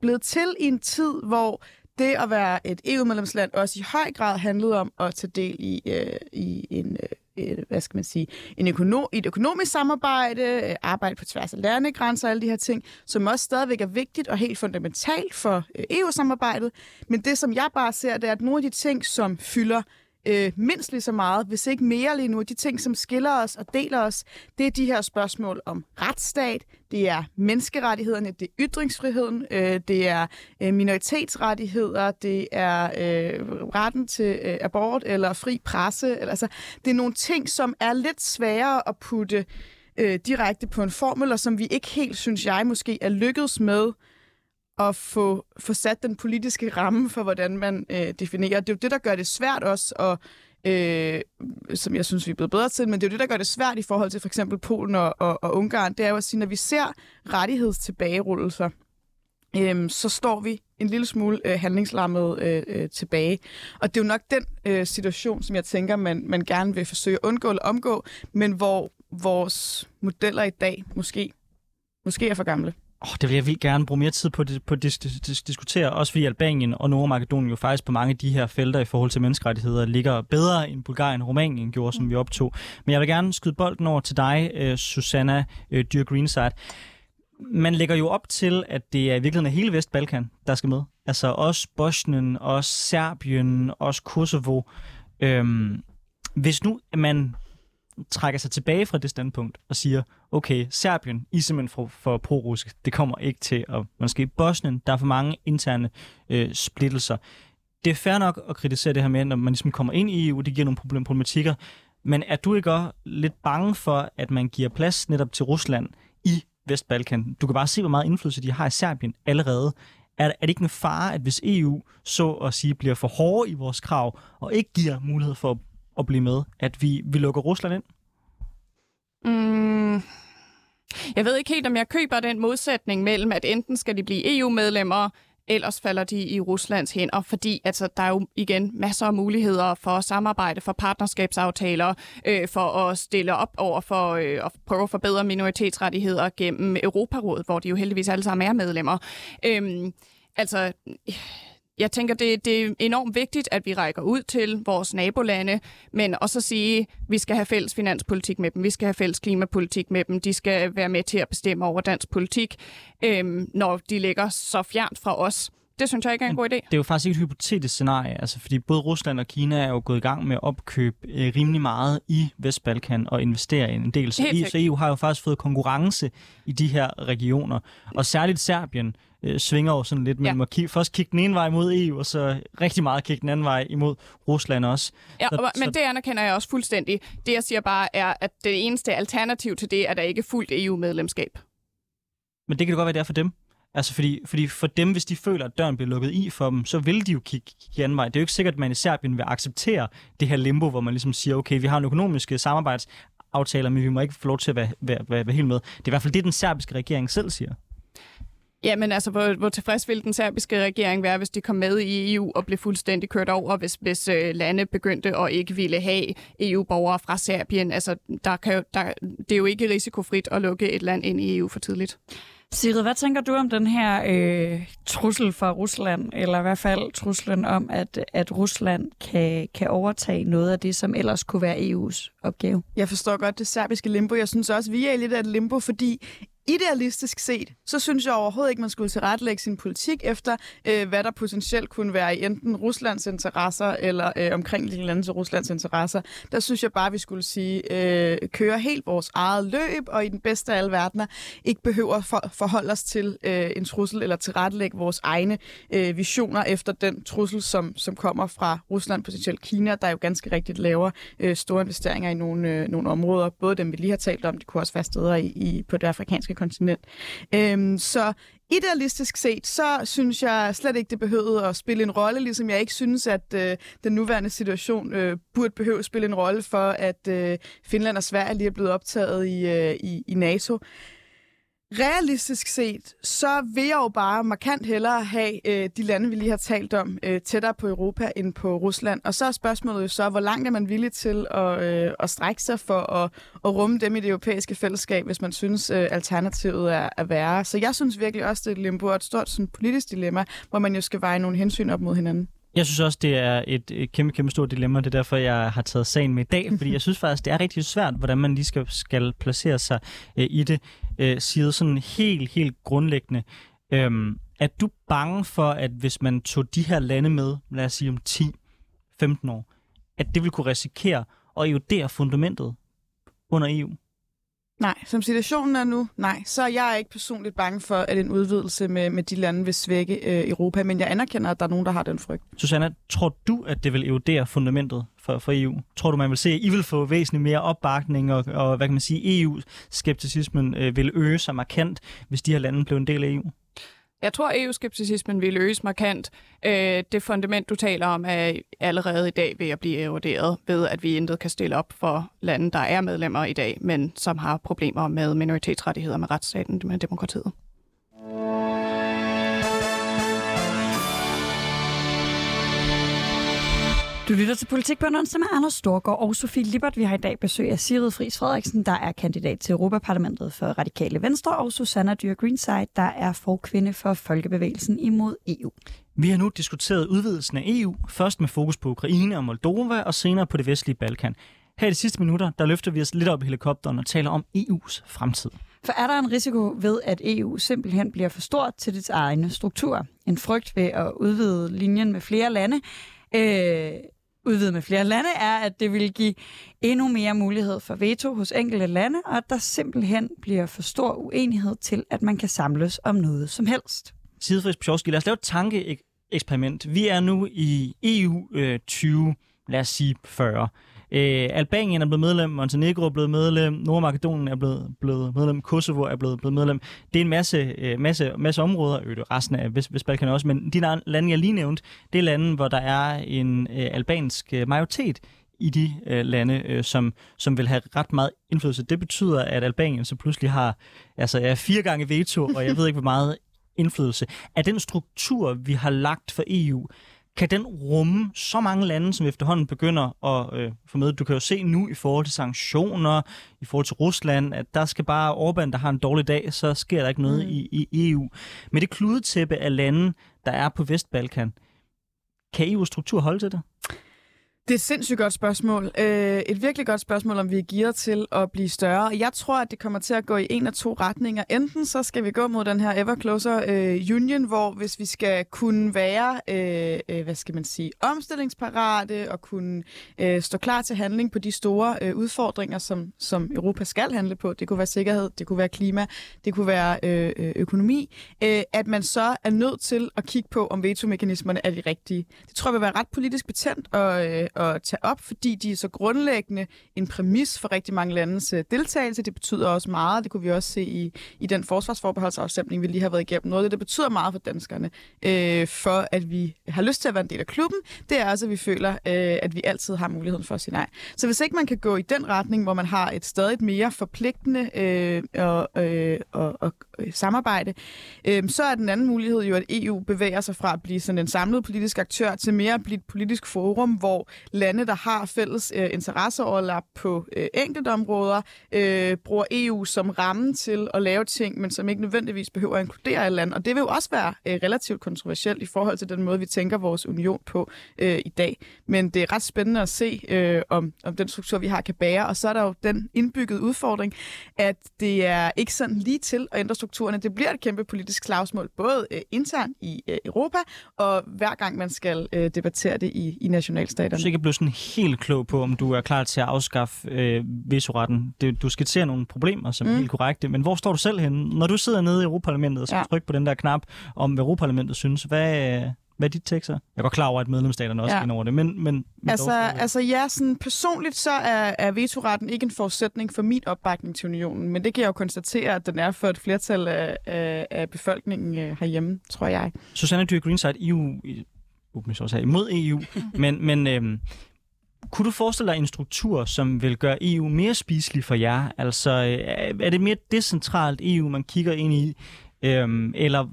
blevet til i en tid, hvor det at være et EU-medlemsland også i høj grad handlede om at tage del i, øh, i en, øh, hvad skal man sige, en økono- et økonomisk samarbejde, øh, arbejde på tværs af landegrænser og alle de her ting, som også stadigvæk er vigtigt og helt fundamentalt for øh, EU-samarbejdet. Men det, som jeg bare ser, det er, at nogle af de ting, som fylder øh, mindst lige så meget, hvis ikke mere lige nu. De ting, som skiller os og deler os, det er de her spørgsmål om retsstat, det er menneskerettighederne, det er ytringsfriheden, øh, det er øh, minoritetsrettigheder, det er øh, retten til øh, abort eller fri presse. Eller, altså, det er nogle ting, som er lidt sværere at putte øh, direkte på en formel, og som vi ikke helt, synes jeg, måske er lykkedes med at få, få sat den politiske ramme for, hvordan man øh, definerer. Det er jo det, der gør det svært også, og øh, som jeg synes, vi er blevet bedre til, men det er jo det, der gør det svært i forhold til for eksempel Polen og, og, og Ungarn, det er jo at sige, når vi ser rettighedstilbageruldelser, øh, så står vi en lille smule øh, handlingslammet øh, øh, tilbage. Og det er jo nok den øh, situation, som jeg tænker, man, man gerne vil forsøge at undgå eller omgå, men hvor vores modeller i dag måske, måske er for gamle. Oh, det vil jeg vildt gerne bruge mere tid på, på at dis- dis- diskutere, også fordi Albanien og Nordmakedonien jo faktisk på mange af de her felter i forhold til menneskerettigheder ligger bedre end Bulgarien og Rumænien gjorde, som vi optog. Men jeg vil gerne skyde bolden over til dig, uh, Susanna uh, Dyr Greenside. Man lægger jo op til, at det er i virkeligheden hele Vestbalkan, der skal med. Altså også Bosnien, også Serbien, også Kosovo. Øhm, hvis nu man trækker sig tilbage fra det standpunkt og siger, okay, Serbien, I er simpelthen for, for pro-russisk. Det kommer ikke til at måske Bosnien, der er for mange interne øh, splittelser. Det er fair nok at kritisere det her med, når man ligesom kommer ind i EU, det giver nogle problem, problematikker. Men er du ikke også lidt bange for, at man giver plads netop til Rusland i Vestbalkan? Du kan bare se, hvor meget indflydelse de har i Serbien allerede. Er, er det ikke en fare, at hvis EU så at sige bliver for hårde i vores krav, og ikke giver mulighed for at, at blive med, at vi, vi lukker Rusland ind? Mm, jeg ved ikke helt, om jeg køber den modsætning mellem, at enten skal de blive EU-medlemmer, ellers falder de i Ruslands hænder, fordi altså, der er jo igen masser af muligheder for samarbejde, for partnerskabsaftaler, øh, for at stille op over for øh, at prøve at forbedre minoritetsrettigheder gennem Europarådet, hvor de jo heldigvis alle sammen er medlemmer. Øh, altså, jeg tænker, det, det er enormt vigtigt, at vi rækker ud til vores nabolande, men også at sige, at vi skal have fælles finanspolitik med dem, vi skal have fælles klimapolitik med dem, de skal være med til at bestemme over dansk politik, øhm, når de ligger så fjernt fra os. Det synes jeg ikke er en god idé. Det er jo faktisk ikke et hypotetisk scenarie, altså, fordi både Rusland og Kina er jo gået i gang med at opkøbe øh, rimelig meget i Vestbalkan og investere i en del. Så, I, så EU har jo faktisk fået konkurrence i de her regioner, og særligt Serbien øh, svinger jo sådan lidt mellem Ja. at kigge, først kigge den ene vej mod EU, og så rigtig meget kigge den anden vej imod Rusland også. Ja, Så- og, så- men det anerkender jeg også fuldstændig. Det jeg siger bare er, at det eneste alternativ til det er der ikke fuldt EU-medlemskab. Men det kan det godt være, det er for dem. Altså fordi, fordi for dem, hvis de føler, at døren bliver lukket i for dem, så vil de jo kigge, i anden vej. Det er jo ikke sikkert, at man i Serbien vil acceptere det her limbo, hvor man ligesom siger, okay, vi har en økonomiske øh, samarbejdsaftaler, men vi må ikke få lov til at være, være, være, være helt med. Det er i hvert fald det, den serbiske regering selv siger. Ja, men altså, hvor, hvor tilfreds ville den serbiske regering være, hvis de kom med i EU og blev fuldstændig kørt over, hvis, hvis øh, lande begyndte at ikke ville have EU-borgere fra Serbien? Altså, der kan jo, der, det er jo ikke risikofrit at lukke et land ind i EU for tidligt. Sigrid, hvad tænker du om den her øh, trussel fra Rusland, eller i hvert fald truslen om, at, at Rusland kan, kan overtage noget af det, som ellers kunne være EU's opgave? Jeg forstår godt det serbiske limbo. Jeg synes også, vi er lidt af et limbo, fordi idealistisk set, så synes jeg overhovedet ikke, man skulle tilrettelægge sin politik efter, øh, hvad der potentielt kunne være i enten Ruslands interesser eller øh, omkringliggende lande til Ruslands interesser. Der synes jeg bare, vi skulle sige, øh, køre helt vores eget løb, og i den bedste af alle verdener ikke behøver for, forholde os til øh, en trussel eller tilrettelægge vores egne øh, visioner efter den trussel, som, som kommer fra Rusland, potentielt Kina, der jo ganske rigtigt laver øh, store investeringer i nogle, øh, nogle områder, både dem, vi lige har talt om, de kunne også være steder i, i, på det afrikanske kontinent. Øhm, så idealistisk set, så synes jeg slet ikke, det behøvede at spille en rolle, ligesom jeg ikke synes, at øh, den nuværende situation øh, burde behøve at spille en rolle for, at øh, Finland og Sverige lige er blevet optaget i, øh, i, i NATO. Realistisk set, så vil jeg jo bare markant hellere have øh, de lande, vi lige har talt om, øh, tættere på Europa end på Rusland. Og så er spørgsmålet jo så, hvor langt er man villig til at, øh, at strække sig for at, at rumme dem i det europæiske fællesskab, hvis man synes, øh, alternativet er, er værre. Så jeg synes virkelig også, det er et limbo og et stort sådan, politisk dilemma, hvor man jo skal veje nogle hensyn op mod hinanden. Jeg synes også, det er et, et kæmpe, kæmpe stort dilemma. Det er derfor, jeg har taget sagen med i dag, fordi jeg <laughs> synes faktisk, det er rigtig svært, hvordan man lige skal, skal placere sig øh, i det. Øh, side, sådan helt, helt grundlæggende. Øhm, er du bange for, at hvis man tog de her lande med, lad os sige om 10-15 år, at det vil kunne risikere at erodere fundamentet under EU? Nej, som situationen er nu, nej. Så jeg er ikke personligt bange for, at en udvidelse med, med de lande vil svække øh, Europa, men jeg anerkender, at der er nogen, der har den frygt. Susanna, tror du, at det vil erodere fundamentet for, for EU? Tror du, man vil se, at I vil få væsentligt mere opbakning, og, og hvad kan man sige, EU-skepticismen øh, vil øge sig markant, hvis de her lande blev en del af EU? Jeg tror, EU-skepticismen vil øges markant. Øh, det fundament, du taler om, er allerede i dag ved at blive eroderet, ved at vi intet kan stille op for lande, der er medlemmer i dag, men som har problemer med minoritetsrettigheder, med retsstaten, med demokratiet. Du lytter til Politik på onsdag med Anders Storgård og Sofie Lippert. Vi har i dag besøg af Sigrid Friis Frederiksen, der er kandidat til Europaparlamentet for Radikale Venstre, og Susanna Dyr Greenside, der er forkvinde for Folkebevægelsen imod EU. Vi har nu diskuteret udvidelsen af EU, først med fokus på Ukraine og Moldova, og senere på det vestlige Balkan. Her i de sidste minutter, der løfter vi os lidt op i helikopteren og taler om EU's fremtid. For er der en risiko ved, at EU simpelthen bliver for stort til dets egne strukturer? En frygt ved at udvide linjen med flere lande? Øh, udvide med flere lande, er, at det vil give endnu mere mulighed for veto hos enkelte lande, og at der simpelthen bliver for stor uenighed til, at man kan samles om noget som helst. Sidefrisk Pjorski, lad os lave et tankeeksperiment. Vi er nu i EU øh, 20, lad os sige 40. Øh, Albanien er blevet medlem, Montenegro er blevet medlem, Nordmakedonien er blevet, blevet medlem, Kosovo er blevet, blevet medlem. Det er en masse, øh, masse, masse områder, øh, resten af Vest, Vestbalkan også, men de lande, jeg lige nævnte, det er lande, hvor der er en øh, albansk øh, majoritet i de øh, lande, øh, som, som vil have ret meget indflydelse. Det betyder, at Albanien så pludselig har altså, ja, fire gange veto, og jeg ved ikke, hvor meget indflydelse. Er den struktur, vi har lagt for EU, kan den rumme så mange lande, som efterhånden begynder at øh, få med? Du kan jo se nu i forhold til sanktioner, i forhold til Rusland, at der skal bare Orbán, der har en dårlig dag, så sker der ikke noget mm. i, i EU. Med det kludetæppe af lande, der er på Vestbalkan, kan EU-struktur holde til det? Det er et sindssygt godt spørgsmål. Øh, et virkelig godt spørgsmål, om vi er gearet til at blive større. Jeg tror, at det kommer til at gå i en af to retninger. Enten så skal vi gå mod den her ever closer øh, union, hvor hvis vi skal kunne være, øh, øh, hvad skal man sige, omstillingsparate og kunne øh, stå klar til handling på de store øh, udfordringer, som, som Europa skal handle på. Det kunne være sikkerhed, det kunne være klima, det kunne være øh, øh økonomi. Øh, at man så er nødt til at kigge på, om vetomekanismerne er de rigtige. Det tror jeg vil være ret politisk betændt og øh, at tage op, fordi de er så grundlæggende en præmis for rigtig mange landes øh, deltagelse. Det betyder også meget, det kunne vi også se i, i den forsvarsforbeholdsafstemning, vi lige har været igennem. Noget af det, der betyder meget for danskerne, øh, for at vi har lyst til at være en del af klubben, det er også, at vi føler, øh, at vi altid har muligheden for at sige nej. Så hvis ikke man kan gå i den retning, hvor man har et stadig mere forpligtende øh, og, øh, og, og øh, samarbejde, øh, så er den anden mulighed jo, at EU bevæger sig fra at blive sådan en samlet politisk aktør til mere at blive et politisk forum, hvor lande, der har fælles øh, interesseoverlap på øh, enkelte områder, øh, bruger EU som ramme til at lave ting, men som ikke nødvendigvis behøver at inkludere et land. Og det vil jo også være øh, relativt kontroversielt i forhold til den måde, vi tænker vores union på øh, i dag. Men det er ret spændende at se, øh, om, om den struktur, vi har, kan bære. Og så er der jo den indbyggede udfordring, at det er ikke sådan lige til at ændre strukturerne. Det bliver et kæmpe politisk slagsmål, både øh, internt i øh, Europa, og hver gang man skal øh, debattere det i, i nationalstaterne ikke blevet sådan helt klog på, om du er klar til at afskaffe øh, vetoretten. Du skitserer nogle problemer, som mm. er helt korrekte, men hvor står du selv henne? Når du sidder nede i Europaparlamentet og skal ja. trykke på den der knap, om hvad Europaparlamentet synes, hvad, hvad er dit take så? Jeg går klar over, at medlemsstaterne også ja. over det, men... men, altså, altså ja, sådan personligt så er, er vetoretten ikke en forudsætning for min opbakning til unionen, men det kan jeg jo konstatere, at den er for et flertal af, af, af befolkningen øh, herhjemme, tror jeg. Susanne Dyr Greenside, EU åbnes også imod EU, <laughs> men, men øhm, kunne du forestille dig en struktur, som vil gøre EU mere spiselig for jer? Altså, øh, er det mere decentralt EU, man kigger ind i? Øhm, eller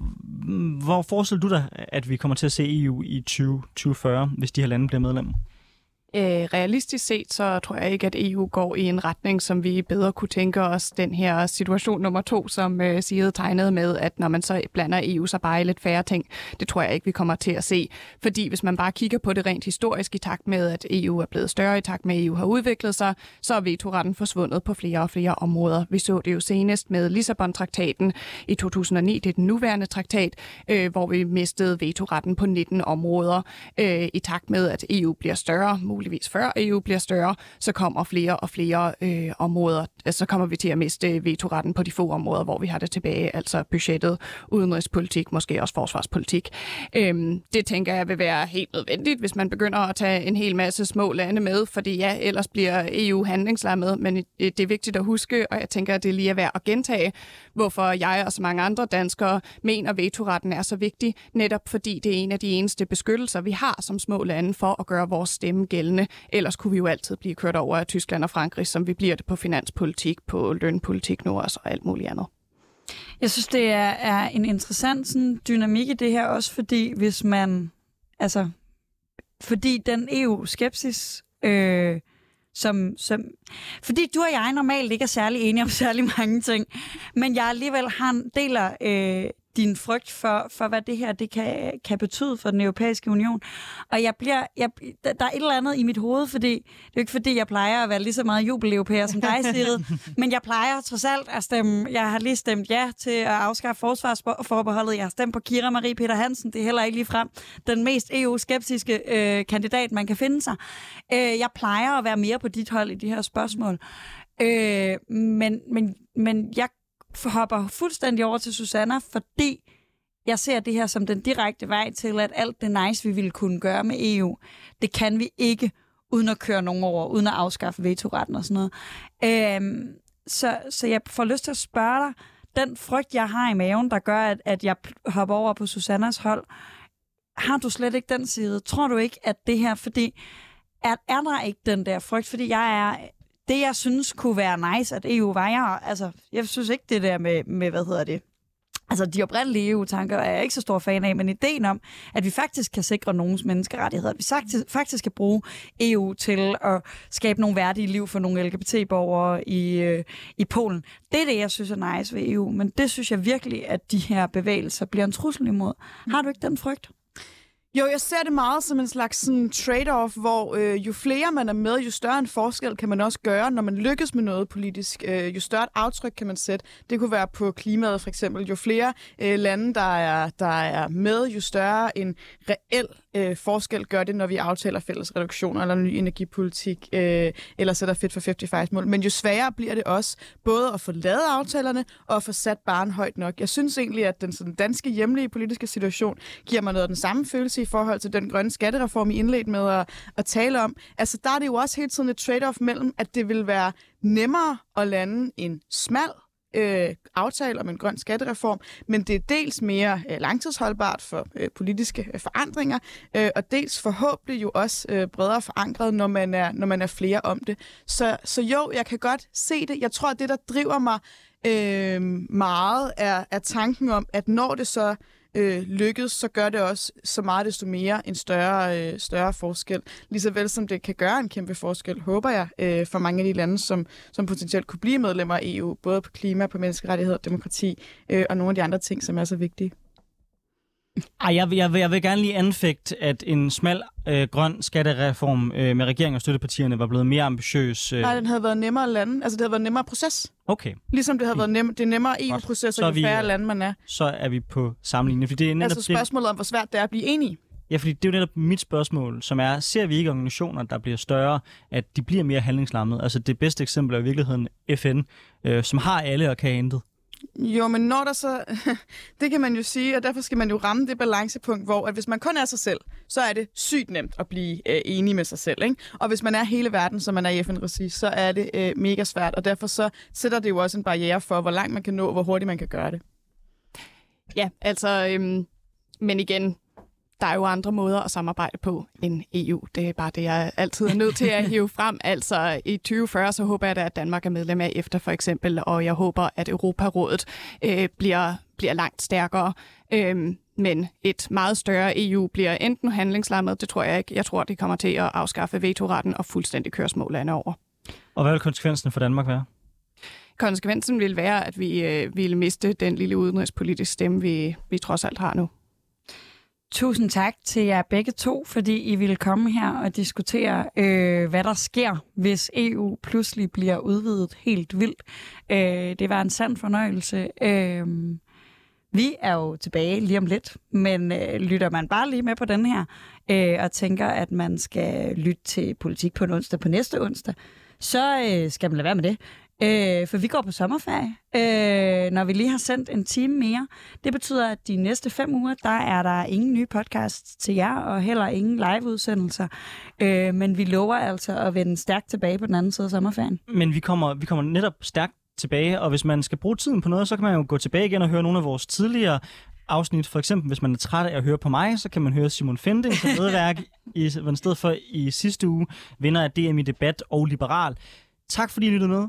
mm, hvor forestiller du dig, at vi kommer til at se EU i 2040, hvis de her lande bliver medlemmer? Øh, realistisk set, så tror jeg ikke, at EU går i en retning, som vi bedre kunne tænke os. Den her situation nummer to, som øh, Sigrid tegnede med, at når man så blander EU så bare i lidt færre ting, det tror jeg ikke, vi kommer til at se. Fordi hvis man bare kigger på det rent historisk i takt med, at EU er blevet større, i takt med, at EU har udviklet sig, så er vetoretten forsvundet på flere og flere områder. Vi så det jo senest med Lissabon-traktaten i 2009, det er den nuværende traktat, øh, hvor vi mistede vetoretten på 19 områder øh, i takt med, at EU bliver større muligvis før EU bliver større, så kommer flere og flere øh, områder, øh, så kommer vi til at miste øh, vetoretten på de få områder, hvor vi har det tilbage, altså budgettet, udenrigspolitik, måske også forsvarspolitik. Øhm, det tænker jeg vil være helt nødvendigt, hvis man begynder at tage en hel masse små lande med, fordi ja, ellers bliver EU handlingslammet, men det er vigtigt at huske, og jeg tænker, at det lige er værd at gentage, hvorfor jeg og så mange andre danskere mener, at vetoretten er så vigtig, netop fordi det er en af de eneste beskyttelser, vi har som små lande for at gøre vores stemme gældende. Ellers kunne vi jo altid blive kørt over af Tyskland og Frankrig, som vi bliver det på finanspolitik, på lønpolitik nu også og alt muligt andet. Jeg synes, det er, er en interessant sådan, dynamik i det her, også fordi hvis man, altså, fordi den EU-skepsis, øh, som, som, fordi du og jeg normalt ikke er særlig enige om særlig mange ting, men jeg alligevel har deler, øh, din frygt for, for hvad det her det kan, kan betyde for den europæiske union. Og jeg bliver, jeg, der er et eller andet i mit hoved, fordi det er jo ikke fordi, jeg plejer at være lige så meget jubeleuropæer som dig, Sigrid, <laughs> men jeg plejer trods alt at stemme, jeg har lige stemt ja til at afskaffe forsvarsforbeholdet, jeg har stemt på Kira Marie Peter Hansen, det er heller ikke lige frem den mest EU-skeptiske øh, kandidat, man kan finde sig. Øh, jeg plejer at være mere på dit hold i de her spørgsmål. Øh, men, men, men jeg hopper fuldstændig over til Susanna, fordi jeg ser det her som den direkte vej til, at alt det nice, vi ville kunne gøre med EU, det kan vi ikke, uden at køre nogen over, uden at afskaffe vetoretten og sådan noget. Øhm, så, så jeg får lyst til at spørge dig, den frygt, jeg har i maven, der gør, at, at jeg hopper over på Susannas hold, har du slet ikke den side? Tror du ikke, at det her, fordi er, er der ikke den der frygt? Fordi jeg er det, jeg synes kunne være nice, at EU var, jeg, altså, jeg synes ikke det der med, med hvad hedder det, Altså, de oprindelige EU-tanker er jeg ikke så stor fan af, men ideen om, at vi faktisk kan sikre nogens menneskerettigheder, at vi faktisk, faktisk kan bruge EU til at skabe nogle værdige liv for nogle LGBT-borgere i, øh, i Polen, det er det, jeg synes er nice ved EU. Men det synes jeg virkelig, at de her bevægelser bliver en trussel imod. Har du ikke den frygt? Jo, jeg ser det meget som en slags sådan, trade-off, hvor øh, jo flere man er med, jo større en forskel kan man også gøre, når man lykkes med noget politisk. Øh, jo større et aftryk kan man sætte. Det kunne være på klimaet for eksempel. Jo flere øh, lande, der er, der er med, jo større en reel øh, forskel gør det, når vi aftaler fælles reduktioner eller ny energipolitik, øh, eller sætter fedt for 55 mål. Men jo sværere bliver det også, både at få lavet aftalerne og at få sat barn højt nok. Jeg synes egentlig, at den sådan, danske hjemlige politiske situation giver mig noget af den samme følelse i forhold til den grønne skattereform, I indledt med at, at tale om. Altså, der er det jo også hele tiden et trade-off mellem, at det vil være nemmere at lande en smal øh, aftale om en grøn skattereform, men det er dels mere øh, langtidsholdbart for øh, politiske øh, forandringer, øh, og dels forhåbentlig jo også øh, bredere forankret, når man, er, når man er flere om det. Så, så jo, jeg kan godt se det. Jeg tror, at det, der driver mig øh, meget, er, er tanken om, at når det så øh, lykkes, så gør det også så meget desto mere en større, øh, større forskel. Ligeså vel som det kan gøre en kæmpe forskel, håber jeg, øh, for mange af de lande, som, som potentielt kunne blive medlemmer af EU, både på klima, på menneskerettigheder, demokrati øh, og nogle af de andre ting, som er så vigtige. Ej, jeg, jeg, jeg vil gerne lige anfægte, at en smal øh, grøn skattereform øh, med regeringen og støttepartierne var blevet mere ambitiøs. Øh. Nej, den havde været nemmere lande. Altså, det havde været nemmere proces. Okay. Ligesom det havde været nem, det er nemmere EU-processer, jo færre lande man er. Så er vi på samme linje. Fordi det er netop altså spørgsmålet om, hvor svært det er at blive enige. Ja, fordi det er jo netop mit spørgsmål, som er, ser vi ikke organisationer, der bliver større, at de bliver mere handlingslammet? Altså det bedste eksempel er i virkeligheden FN, øh, som har alle og kan intet. Jo, men når der så... <laughs> det kan man jo sige, og derfor skal man jo ramme det balancepunkt, hvor at hvis man kun er sig selv, så er det sygt nemt at blive øh, enig med sig selv. Ikke? Og hvis man er hele verden, som man er i FN-regi, så er det øh, mega svært, og derfor så sætter det jo også en barriere for, hvor langt man kan nå, hvor hurtigt man kan gøre det. Ja, altså... Øhm, men igen, der er jo andre måder at samarbejde på end EU. Det er bare det, jeg altid er nødt til at hive <laughs> frem. Altså i 2040, så håber jeg da, at Danmark er medlem af efter for eksempel, og jeg håber, at Europarådet øh, bliver, bliver langt stærkere. Øhm, men et meget større EU bliver enten handlingslammet, det tror jeg ikke. Jeg tror, det kommer til at afskaffe vetoretten og fuldstændig køre små lande over. Og hvad vil konsekvensen for Danmark være? Konsekvensen vil være, at vi øh, ville miste den lille udenrigspolitiske stemme, vi, vi trods alt har nu. Tusind tak til jer begge to, fordi I ville komme her og diskutere, øh, hvad der sker, hvis EU pludselig bliver udvidet helt vildt. Øh, det var en sand fornøjelse. Øh, vi er jo tilbage lige om lidt, men øh, lytter man bare lige med på den her, øh, og tænker, at man skal lytte til politik på en onsdag på næste onsdag, så øh, skal man lade være med det. Øh, for vi går på sommerferie, øh, når vi lige har sendt en time mere. Det betyder, at de næste fem uger, der er der ingen nye podcasts til jer, og heller ingen liveudsendelser. Øh, men vi lover altså at vende stærkt tilbage på den anden side af sommerferien. Men vi kommer, vi kommer netop stærkt tilbage, og hvis man skal bruge tiden på noget, så kan man jo gå tilbage igen og høre nogle af vores tidligere afsnit. For eksempel, hvis man er træt af at høre på mig, så kan man høre Simon Fending som medværk, i, i stedet for i sidste uge, vinder af DM i debat og liberal. Tak fordi I lyttede med.